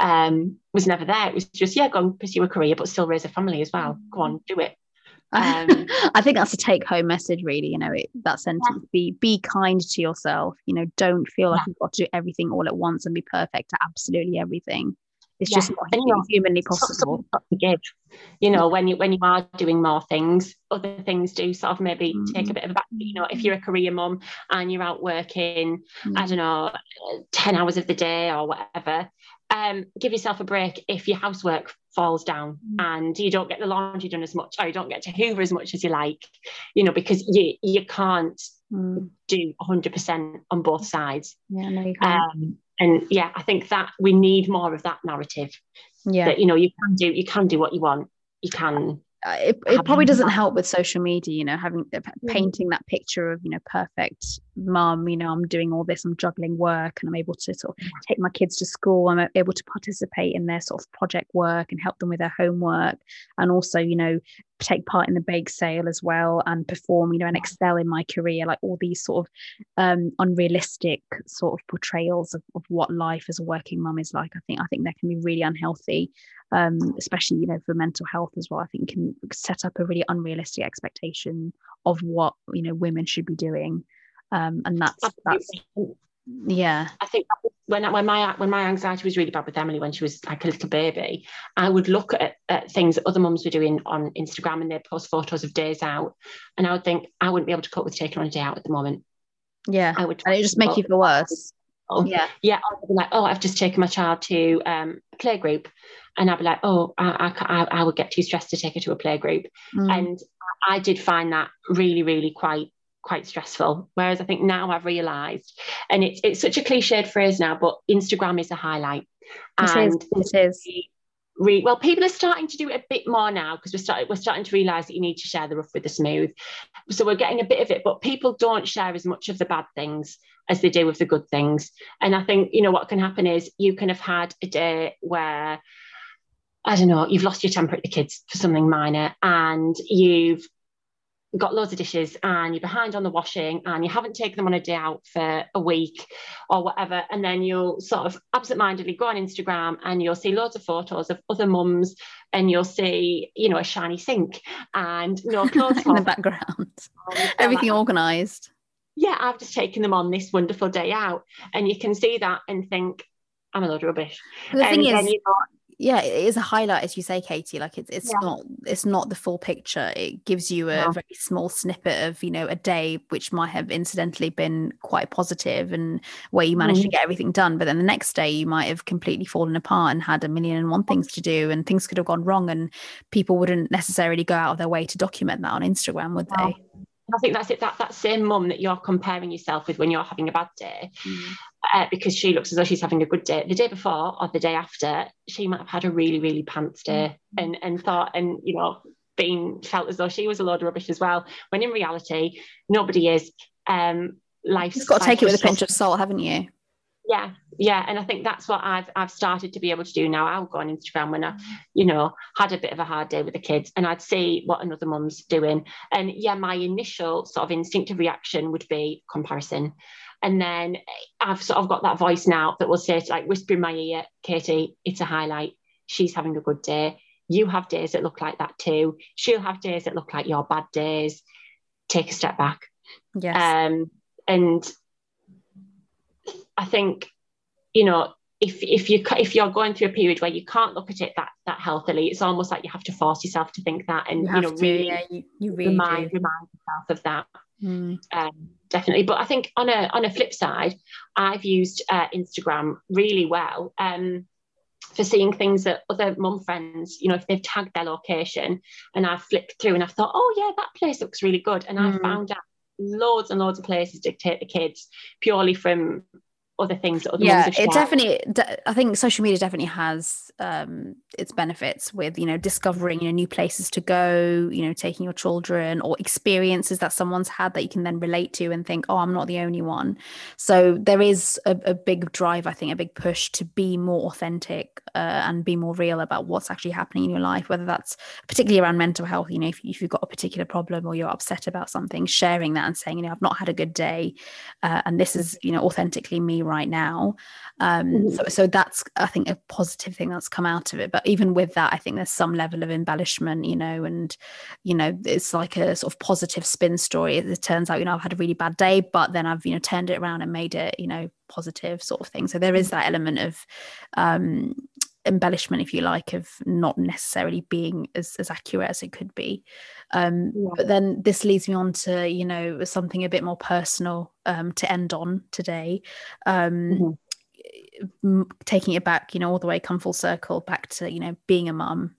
um, was never there it was just yeah go and pursue a career but still raise a family as well go on do it um, I think that's a take home message, really. You know, it, that sentence: yeah. be be kind to yourself. You know, don't feel like yeah. you've got to do everything all at once and be perfect at absolutely everything. It's yeah. just not humanly possible. To give, you know, when you when you are doing more things, other things do sort of maybe mm. take a bit of a back. You know, if you're a career mum and you're out working, mm. I don't know, ten hours of the day or whatever, um, give yourself a break if your housework falls down mm. and you don't get the laundry done as much or you don't get to hoover as much as you like you know because you you can't mm. do 100% on both sides yeah no, you can't. Um, and yeah i think that we need more of that narrative yeah that you know you can do you can do what you want you can uh, it, it probably doesn't help with social media you know having uh, mm. painting that picture of you know perfect mum you know i'm doing all this i'm juggling work and i'm able to sort of take my kids to school i'm able to participate in their sort of project work and help them with their homework and also you know take part in the bake sale as well and perform you know and excel in my career like all these sort of um, unrealistic sort of portrayals of, of what life as a working mum is like. I think i think that can be really unhealthy um, especially you know for mental health as well. I think can set up a really unrealistic expectation of what you know women should be doing um, and that's Absolutely. that's yeah i think when when my when my anxiety was really bad with Emily when she was like a little baby, I would look at, at things that other mums were doing on Instagram and they'd post photos of days out, and I would think I wouldn't be able to cope with taking on a day out at the moment. Yeah, I would, and it just make you feel worse. Oh, yeah, yeah. I'd be like, oh, I've just taken my child to um, a play group, and I'd be like, oh, I, I, I would get too stressed to take her to a play group, mm. and I did find that really, really quite quite stressful. Whereas I think now I've realised, and it's it's such a cliched phrase now, but Instagram is a highlight. It and is. It is. Re- well, people are starting to do it a bit more now because we're starting we're starting to realise that you need to share the rough with the smooth. So we're getting a bit of it, but people don't share as much of the bad things as they do with the good things. And I think you know what can happen is you can have had a day where I don't know, you've lost your temper at the kids for something minor and you've got loads of dishes and you're behind on the washing and you haven't taken them on a day out for a week or whatever and then you'll sort of absentmindedly go on Instagram and you'll see loads of photos of other mums and you'll see you know a shiny sink and no clothes in the background. Everything like, organized. Yeah I've just taken them on this wonderful day out and you can see that and think I'm a load of rubbish. The and thing is, you know, yeah it is a highlight as you say katie like it's it's yeah. not it's not the full picture it gives you a very small snippet of you know a day which might have incidentally been quite positive and where you managed mm. to get everything done but then the next day you might have completely fallen apart and had a million and one things to do and things could have gone wrong and people wouldn't necessarily go out of their way to document that on instagram would they I think that's it. That that same mum that you're comparing yourself with when you're having a bad day, mm. uh, because she looks as though she's having a good day. The day before or the day after, she might have had a really really pants day, mm. and and thought and you know being felt as though she was a load of rubbish as well. When in reality, nobody is. Um, life's you've got to take it with a pinch of salt, haven't you? Yeah yeah and i think that's what i've i've started to be able to do now. I'll go on instagram when i you know had a bit of a hard day with the kids and i'd see what another mum's doing. And yeah my initial sort of instinctive reaction would be comparison. And then i've sort of got that voice now that will say like whisper in my ear katie it's a highlight. She's having a good day. You have days that look like that too. She'll have days that look like your bad days. Take a step back. Yes. Um and I think, you know, if if you if you're going through a period where you can't look at it that that healthily, it's almost like you have to force yourself to think that and you, you know to, really, yeah, you, you really remind do. remind yourself of that. Mm. Um, definitely, but I think on a on a flip side, I've used uh, Instagram really well. Um, for seeing things that other mum friends, you know, if they've tagged their location and I've flicked through and I've thought, oh yeah, that place looks really good. And mm. I found out loads and loads of places to take the kids purely from other things that other yeah it definitely i think social media definitely has um, its benefits with you know discovering you know new places to go you know taking your children or experiences that someone's had that you can then relate to and think oh i'm not the only one. So there is a, a big drive i think a big push to be more authentic uh, and be more real about what's actually happening in your life whether that's particularly around mental health you know if, if you've got a particular problem or you're upset about something sharing that and saying you know i've not had a good day uh, and this is you know authentically me right now. Um, mm-hmm. so, so that's i think a positive thing that's come out of it. But even with that i think there's some level of embellishment you know and you know it's like a sort of positive spin story. It turns out you know i've had a really bad day but then i've you know turned it around and made it you know positive sort of thing. So there is that element of um embellishment if you like of not necessarily being as, as accurate as it could be um, yeah. but then this leads me on to you know something a bit more personal um, to end on today um, mm-hmm. taking it back you know all the way come full circle back to you know being a mum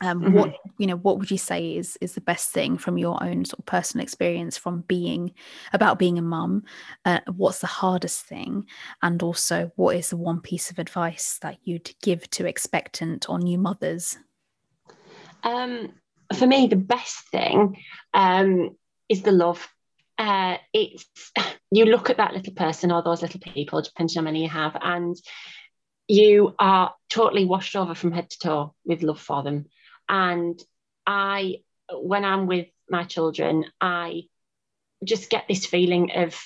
um, mm-hmm. what you know what would you say is is the best thing from your own sort of personal experience from being about being a mum? Uh, what's the hardest thing? And also what is the one piece of advice that you'd give to expectant or new mothers? Um, for me the best thing um, is the love. Uh, it's you look at that little person or those little people depending on how many you have and you are totally washed over from head to toe with love for them and I, when I'm with my children, I just get this feeling of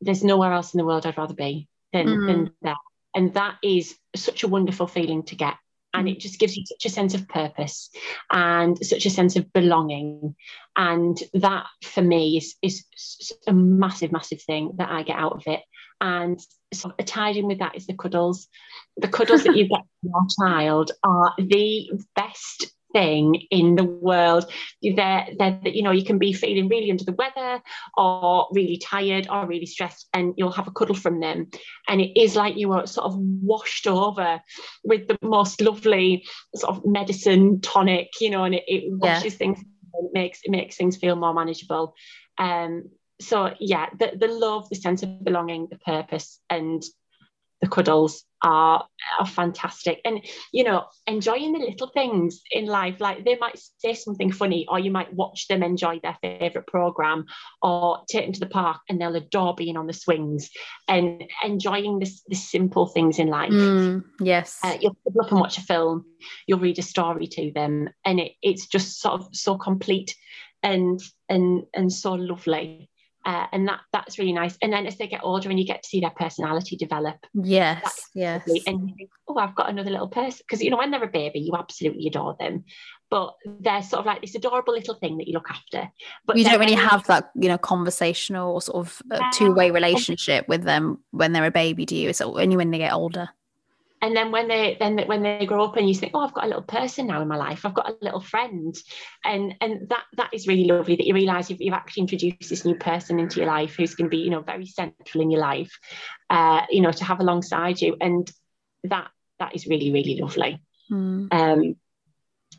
there's nowhere else in the world I'd rather be than, mm. than that. And that is such a wonderful feeling to get. And it just gives you such a sense of purpose and such a sense of belonging. And that for me is, is a massive, massive thing that I get out of it. And of tied in with that is the cuddles. The cuddles that you get from your child are the best thing in the world. They're, they're, you know, you can be feeling really under the weather or really tired or really stressed, and you'll have a cuddle from them. And it is like you are sort of washed over with the most lovely sort of medicine tonic, you know, and it, it washes yeah. things, it makes it makes things feel more manageable. Um, so yeah, the, the love, the sense of belonging, the purpose, and the cuddles are, are fantastic. And, you know, enjoying the little things in life, like they might say something funny, or you might watch them enjoy their favourite programme, or take them to the park and they'll adore being on the swings and enjoying this, the simple things in life. Mm, yes. Uh, you'll look and watch a film, you'll read a story to them, and it, it's just sort of so complete and and and so lovely uh, and that that's really nice. And then as they get older, and you get to see their personality develop. Yes, yes. And you think, oh, I've got another little person because you know when they're a baby, you absolutely adore them, but they're sort of like this adorable little thing that you look after. But you don't really have that you know conversational or sort of uh, two way relationship with them when they're a baby, do you? It's only when they get older and then when they then when they grow up and you think oh i've got a little person now in my life i've got a little friend and and that that is really lovely that you realize you've, you've actually introduced this new person into your life who's going to be you know very central in your life uh you know to have alongside you and that that is really really lovely mm. um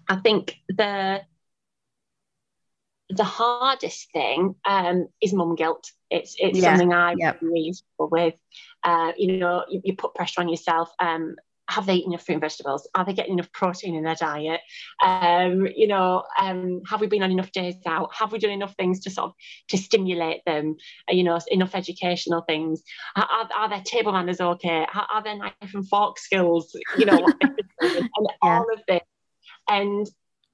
i think the the hardest thing um, is mum guilt. It's it's yeah. something I yep. really struggle with. Uh, you know, you, you, put pressure on yourself. Um, have they eaten enough fruit and vegetables? Are they getting enough protein in their diet? Um, you know, um, have we been on enough days out? Have we done enough things to sort of to stimulate them? Uh, you know, enough educational things? Are, are their table manners okay? Are, are their knife and fork skills? You know, and yeah. all of this. And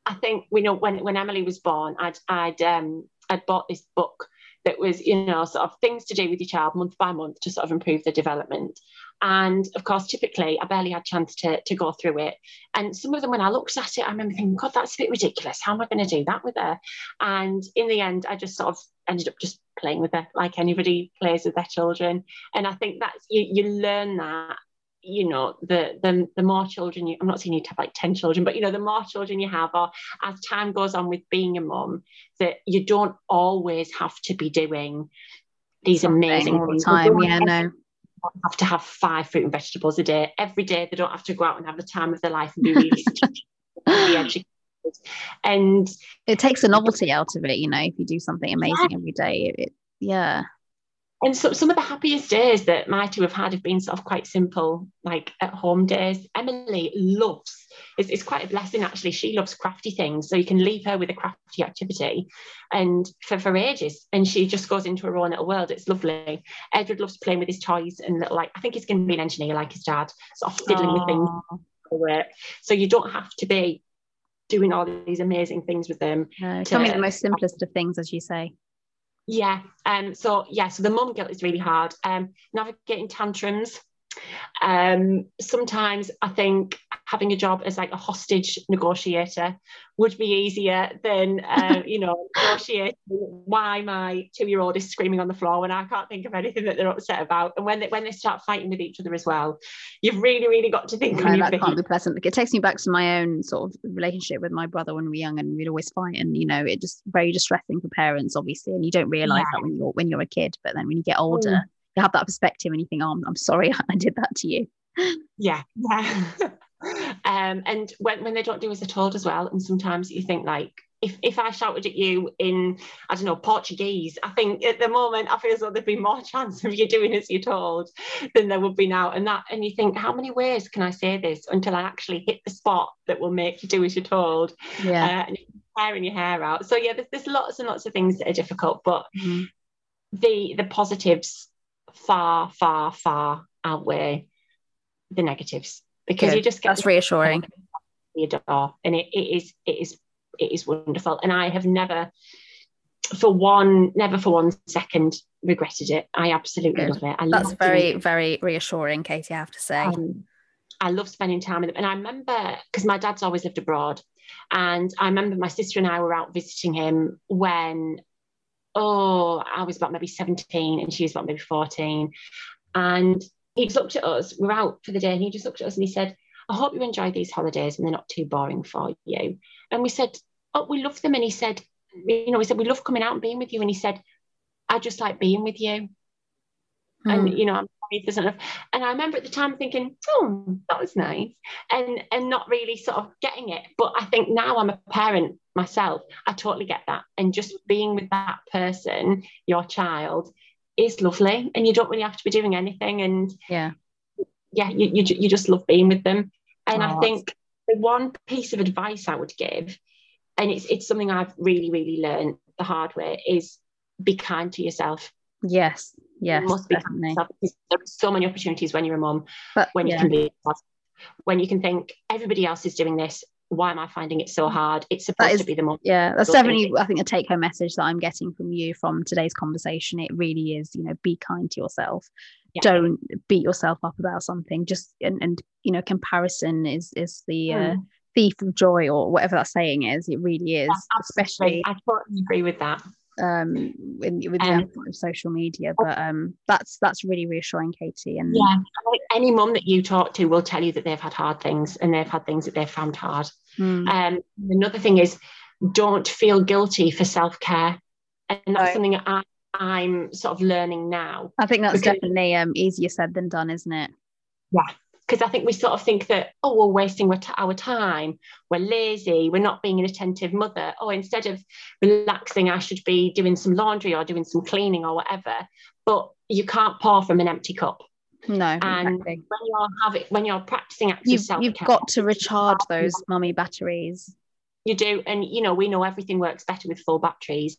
I think we know when when Emily was born, I'd I'd um I'd bought this book that was you know sort of things to do with your child month by month to sort of improve their development. And of course typically i barely had chance to, to go through it. And some of them when i looked at it i remember thinking god that's a bit ridiculous. How am i going to do that with her? And in the end i just sort of ended up just playing with her like anybody plays with their children. And i think that's you, you learn that you know the the the more children you i'm not saying you have like 10 children but you know the more children you have or as time goes on with being a mum that you don't always have to be doing these Something amazing all the time yeah no have to have five fruit and vegetables a day every day. They don't have to go out and have the time of their life and be really educated. And it takes the novelty out of it, you know, if you do something amazing yeah. every day. It, it, yeah and so some of the happiest days that my two have had have been sort of quite simple, like at home days. Emily loves, it's, it's quite a blessing actually. She loves crafty things. So you can leave her with a crafty activity and for, for ages. And she just goes into her own little world. It's lovely. Edward loves playing with his toys and little, like, I think he's going to be an engineer like his dad, sort of fiddling Aww. with things. So you don't have to be doing all these amazing things with them. No, tell me the most simplest of things, as you say. Yeah. Um. So yeah. So the mum guilt is really hard. Um. Navigating tantrums. Um. Sometimes I think having a job as like a hostage negotiator would be easier than uh, you know negotiating why my two-year-old is screaming on the floor when I can't think of anything that they're upset about. And when they when they start fighting with each other as well, you've really really got to think. No, that can't be pleasant. It takes me back to my own sort of relationship with my brother when we were young, and we'd always fight, and you know, it just very distressing for parents, obviously, and you don't realize yeah. that when you're when you're a kid, but then when you get older. Mm. You have that perspective, and you think, "Oh, I'm, I'm sorry, I did that to you." Yeah, yeah. um, and when, when they don't do as they're told as well and sometimes you think like if, if I shouted at you in, I don't know, Portuguese, I think at the moment I feel as though there'd be more chance of you doing as you're told than there would be now. And that, and you think, how many ways can I say this until I actually hit the spot that will make you do as you're told? Yeah. Uh, and tearing your hair out. So yeah, there's, there's lots and lots of things that are difficult, but mm-hmm. the the positives far, far, far outweigh the negatives because Good. you just get that's reassuring. your door and it, it is it is it is wonderful. And i have never for one never for one second regretted it. I absolutely Good. love it. I that's love very very reassuring katie i have to say. Um, i love spending time with them. And i remember because my dad's always lived abroad and i remember my sister and i were out visiting him when oh i was about maybe 17 and she was about maybe 14 and he just looked at us, we are out for the day, and he just looked at us and he said, I hope you enjoy these holidays and they're not too boring for you. And we said, Oh, we love them. And he said, You know, we said, We love coming out and being with you. And he said, I just like being with you. Mm. And, you know, I'm sorry there's enough. And I remember at the time thinking, Oh, that was nice. And and not really sort of getting it. But I think now I'm a parent myself, I totally get that. And just being with that person, your child, is lovely and you don't really have to be doing anything and yeah. yeah you, you, you just love being with them. And oh, i think the one piece of advice i would give and it's it's something i've really really learned the hard way is be kind to yourself. Yes yes you must be definitely. there are so many opportunities when you're a mom but, when you can be when you can think everybody else is doing this why am I finding it so hard? It's supposed is, to be the more. Yeah, that's definitely, I think, a take home message that I'm getting from you from today's conversation. It really is, you know, be kind to yourself. Yeah. Don't beat yourself up about something. Just and, and you know, comparison is is the mm. uh, thief of joy or whatever that saying is. It really is, yeah, especially. I totally agree with that um with, with um, the of social media but um that's that's really reassuring katie and yeah any mum that you talk to will tell you that they've had hard things and they've had things that they've found hard mm. um another thing is don't feel guilty for self-care and that's right. something that I, i'm sort of learning now i think that's because, definitely um easier said than done isn't it yeah because I think we sort of think that, oh, we're wasting our time, we're lazy, we're not being an attentive mother. Oh, instead of relaxing, I should be doing some laundry or doing some cleaning or whatever. But you can't pour from an empty cup. No, and exactly. when you're having when you're practicing active you've, self-care, you've got to recharge those mummy batteries. You do, and you know we know everything works better with full batteries,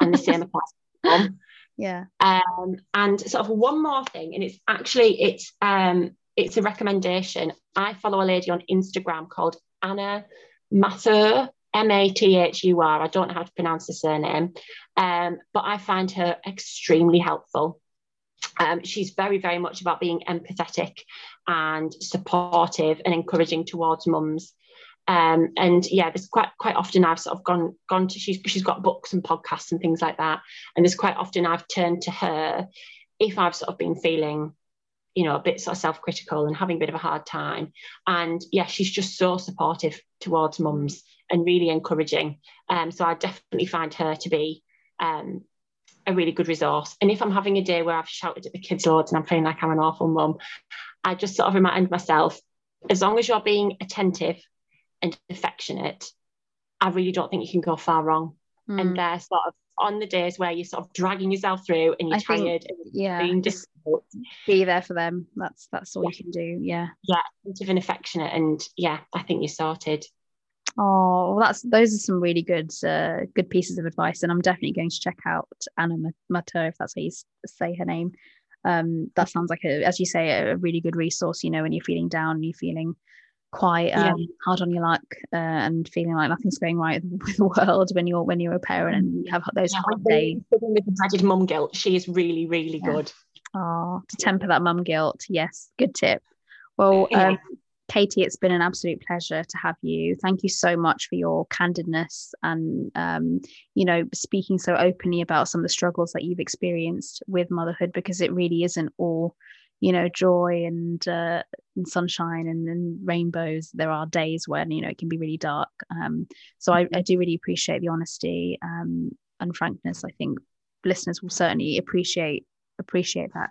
and the same applies. Yeah. Um, and sort of one more thing, and it's actually it's um it's a recommendation. I follow a lady on Instagram called Anna Mathur, M A T H U R. I don't know how to pronounce the surname, um, but I find her extremely helpful. Um, she's very, very much about being empathetic and supportive and encouraging towards mums. Um, and yeah, there's quite quite often I've sort of gone gone to she's she's got books and podcasts and things like that. And there's quite often I've turned to her if I've sort of been feeling you know, a bit sort of self-critical and having a bit of a hard time. And yeah, she's just so supportive towards mums and really encouraging. Um, so I definitely find her to be um, a really good resource. And if I'm having a day where I've shouted at the kids loads and I'm feeling like I'm an awful mum, I just sort of remind myself, as long as you're being attentive and affectionate, I really don't think you can go far wrong. Mm. And they're sort of on the days where you're sort of dragging yourself through and you're I tired think, and yeah being difficult. be there for them that's that's all yeah. you can do yeah yeah attentive and affectionate and yeah I think you're sorted Oh, well, that's those are some really good uh, good pieces of advice, and I'm definitely going to check out Anna Mato if that's how you say her name. Um, that sounds like a, as you say, a really good resource. You know, when you're feeling down, you're feeling quite um, yeah. hard on your luck uh, and feeling like nothing's going right with the world when you're when you're a parent and you have those yeah, hard days. With the mum guilt, she is really really yeah. good. Oh, to temper that mum guilt, yes, good tip. Well, um, Katie, it's been an absolute pleasure to have you. Thank you so much for your candidness and, um, you know, speaking so openly about some of the struggles that you've experienced with motherhood because it really isn't all, you know, joy and, uh, and sunshine and, and, rainbows. There are days when, you know, it can be really dark. Um, so I, I, do really appreciate the honesty um, and frankness. I think listeners will certainly appreciate appreciate that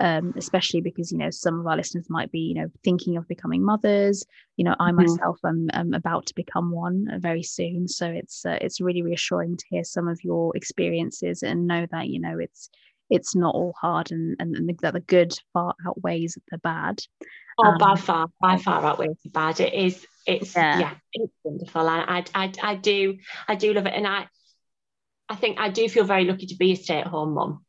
um, especially because you know some of our listeners might be you know thinking of becoming mothers. You know i mm-hmm. myself am, am, about to become one uh, very soon. So it's uh, it's really reassuring to hear some of your experiences and know that you know it's it's not all hard and and, and that the good far outweighs the bad. Oh um, by far by far outweighs the bad. It is it's yeah, yeah it's wonderful. I, I i do i do love it. And i i think i do feel very lucky to be a stay-at-home mum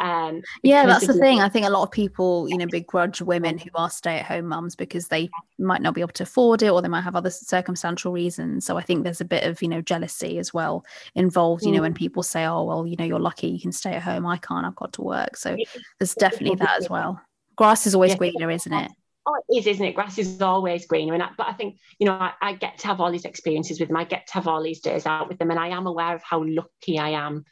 um, yeah, that's the thing. I think a lot of people, you know, begrudge women who are stay-at-home mums because they might not be able to afford it, or they might have other circumstantial reasons. So I think there's a bit of, you know, jealousy as well involved. You know, when mm. people say, "Oh, well, you know, you're lucky you can stay at home. I can't. I've got to work." So there's definitely that as well. Grass is always yeah. greener, isn't it? Oh, it is, isn't it? Grass is always greener. And I, but I think, you know, I, I, get to have all these experiences with them. I get to have all these days out with them. And I am aware of how lucky I am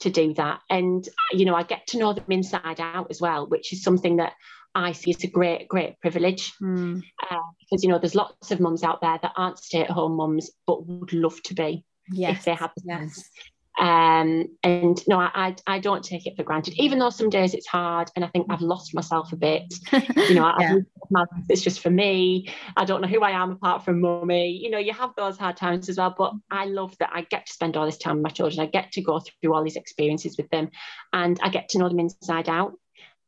to do that. And, you know, I get to know them inside out as well, which is something that I see as a great, great privilege. Mm. Uh, because, you know, there's lots of mums out there that aren't stay at home mums, but would love to be yes. if they had the yes. Um, and no, I, I don't take it for granted, even though some days it's hard and I think I've lost myself a bit. You know, yeah. it's just for me. I don't know who I am apart from mummy. You know, you have those hard times as well, but I love that I get to spend all this time with my children. I get to go through all these experiences with them and I get to know them inside out.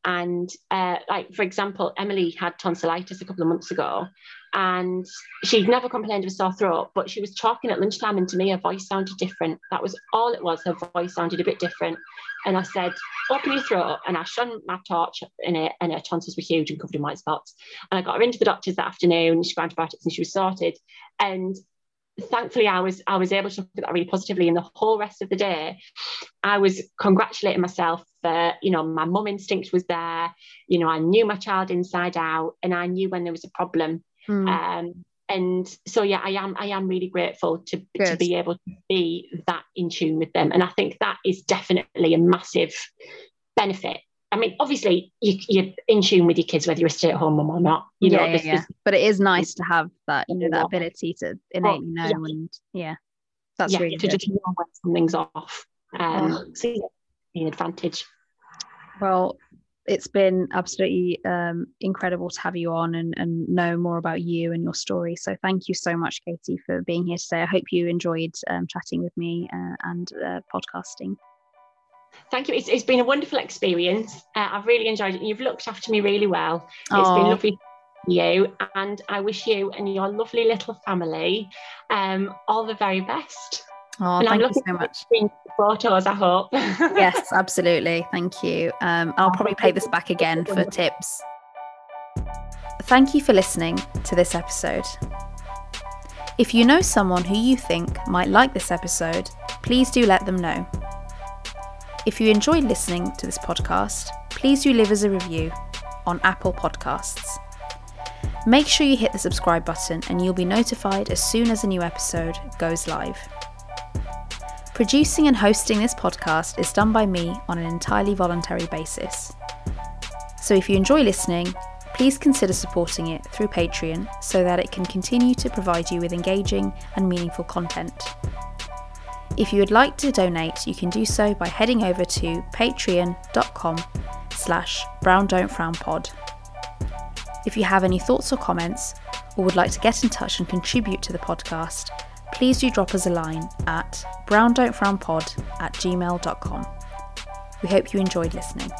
And uh, like for example, Emily had tonsillitis a couple of months ago, and she'd never complained of a sore throat, but she was talking at lunchtime, and to me, her voice sounded different. That was all it was. Her voice sounded a bit different, and I said, "Open your throat," and I shone my torch in it, and her tonsils were huge and covered in white spots. And I got her into the doctor's that afternoon. She got antibiotics, and she was sorted. And thankfully I was I was able to look at that really positively and the whole rest of the day I was congratulating myself that you know my mum instinct was there you know I knew my child inside out and I knew when there was a problem mm. um, and so yeah I am I am really grateful to, to be able to be that in tune with them and I think that is definitely a massive benefit I mean, obviously, you, are in tune with your kids whether you're a stay-at-home mom or not. You yeah, know, yeah, yeah. But it is nice to have that, you know, that ability to innately oh, know, yeah. and yeah, that's yeah, really to good. just know when something's off. Um, oh. So yeah, an advantage. Well, it's been absolutely um, incredible to have you on and, and know more about you and your story. So thank you so much, Katie, for being here today. I hope you enjoyed um, chatting with me uh, and uh, podcasting. Thank you. It's, it's been a wonderful experience. Uh, I've really enjoyed it. You've looked after me really well. It's Aww. been lovely you and I wish you and your lovely little family um, all the very best. Oh, and thank I'm you so much. Photos, I hope. yes, absolutely. Thank you. Um, I'll probably play this back again for tips. Thank you for listening to this episode. If you know someone who you think might like this episode, please do let them know. If you enjoyed listening to this podcast, please do leave us a review on Apple Podcasts. Make sure you hit the subscribe button and you'll be notified as soon as a new episode goes live. Producing and hosting this podcast is done by me on an entirely voluntary basis. So if you enjoy listening, please consider supporting it through Patreon so that it can continue to provide you with engaging and meaningful content. If you would like to donate, you can do so by heading over to patreon.com slash brown don't frown pod. If you have any thoughts or comments, or would like to get in touch and contribute to the podcast, please do drop us a line at browndon'tfrownpod at gmail.com. We hope you enjoyed listening.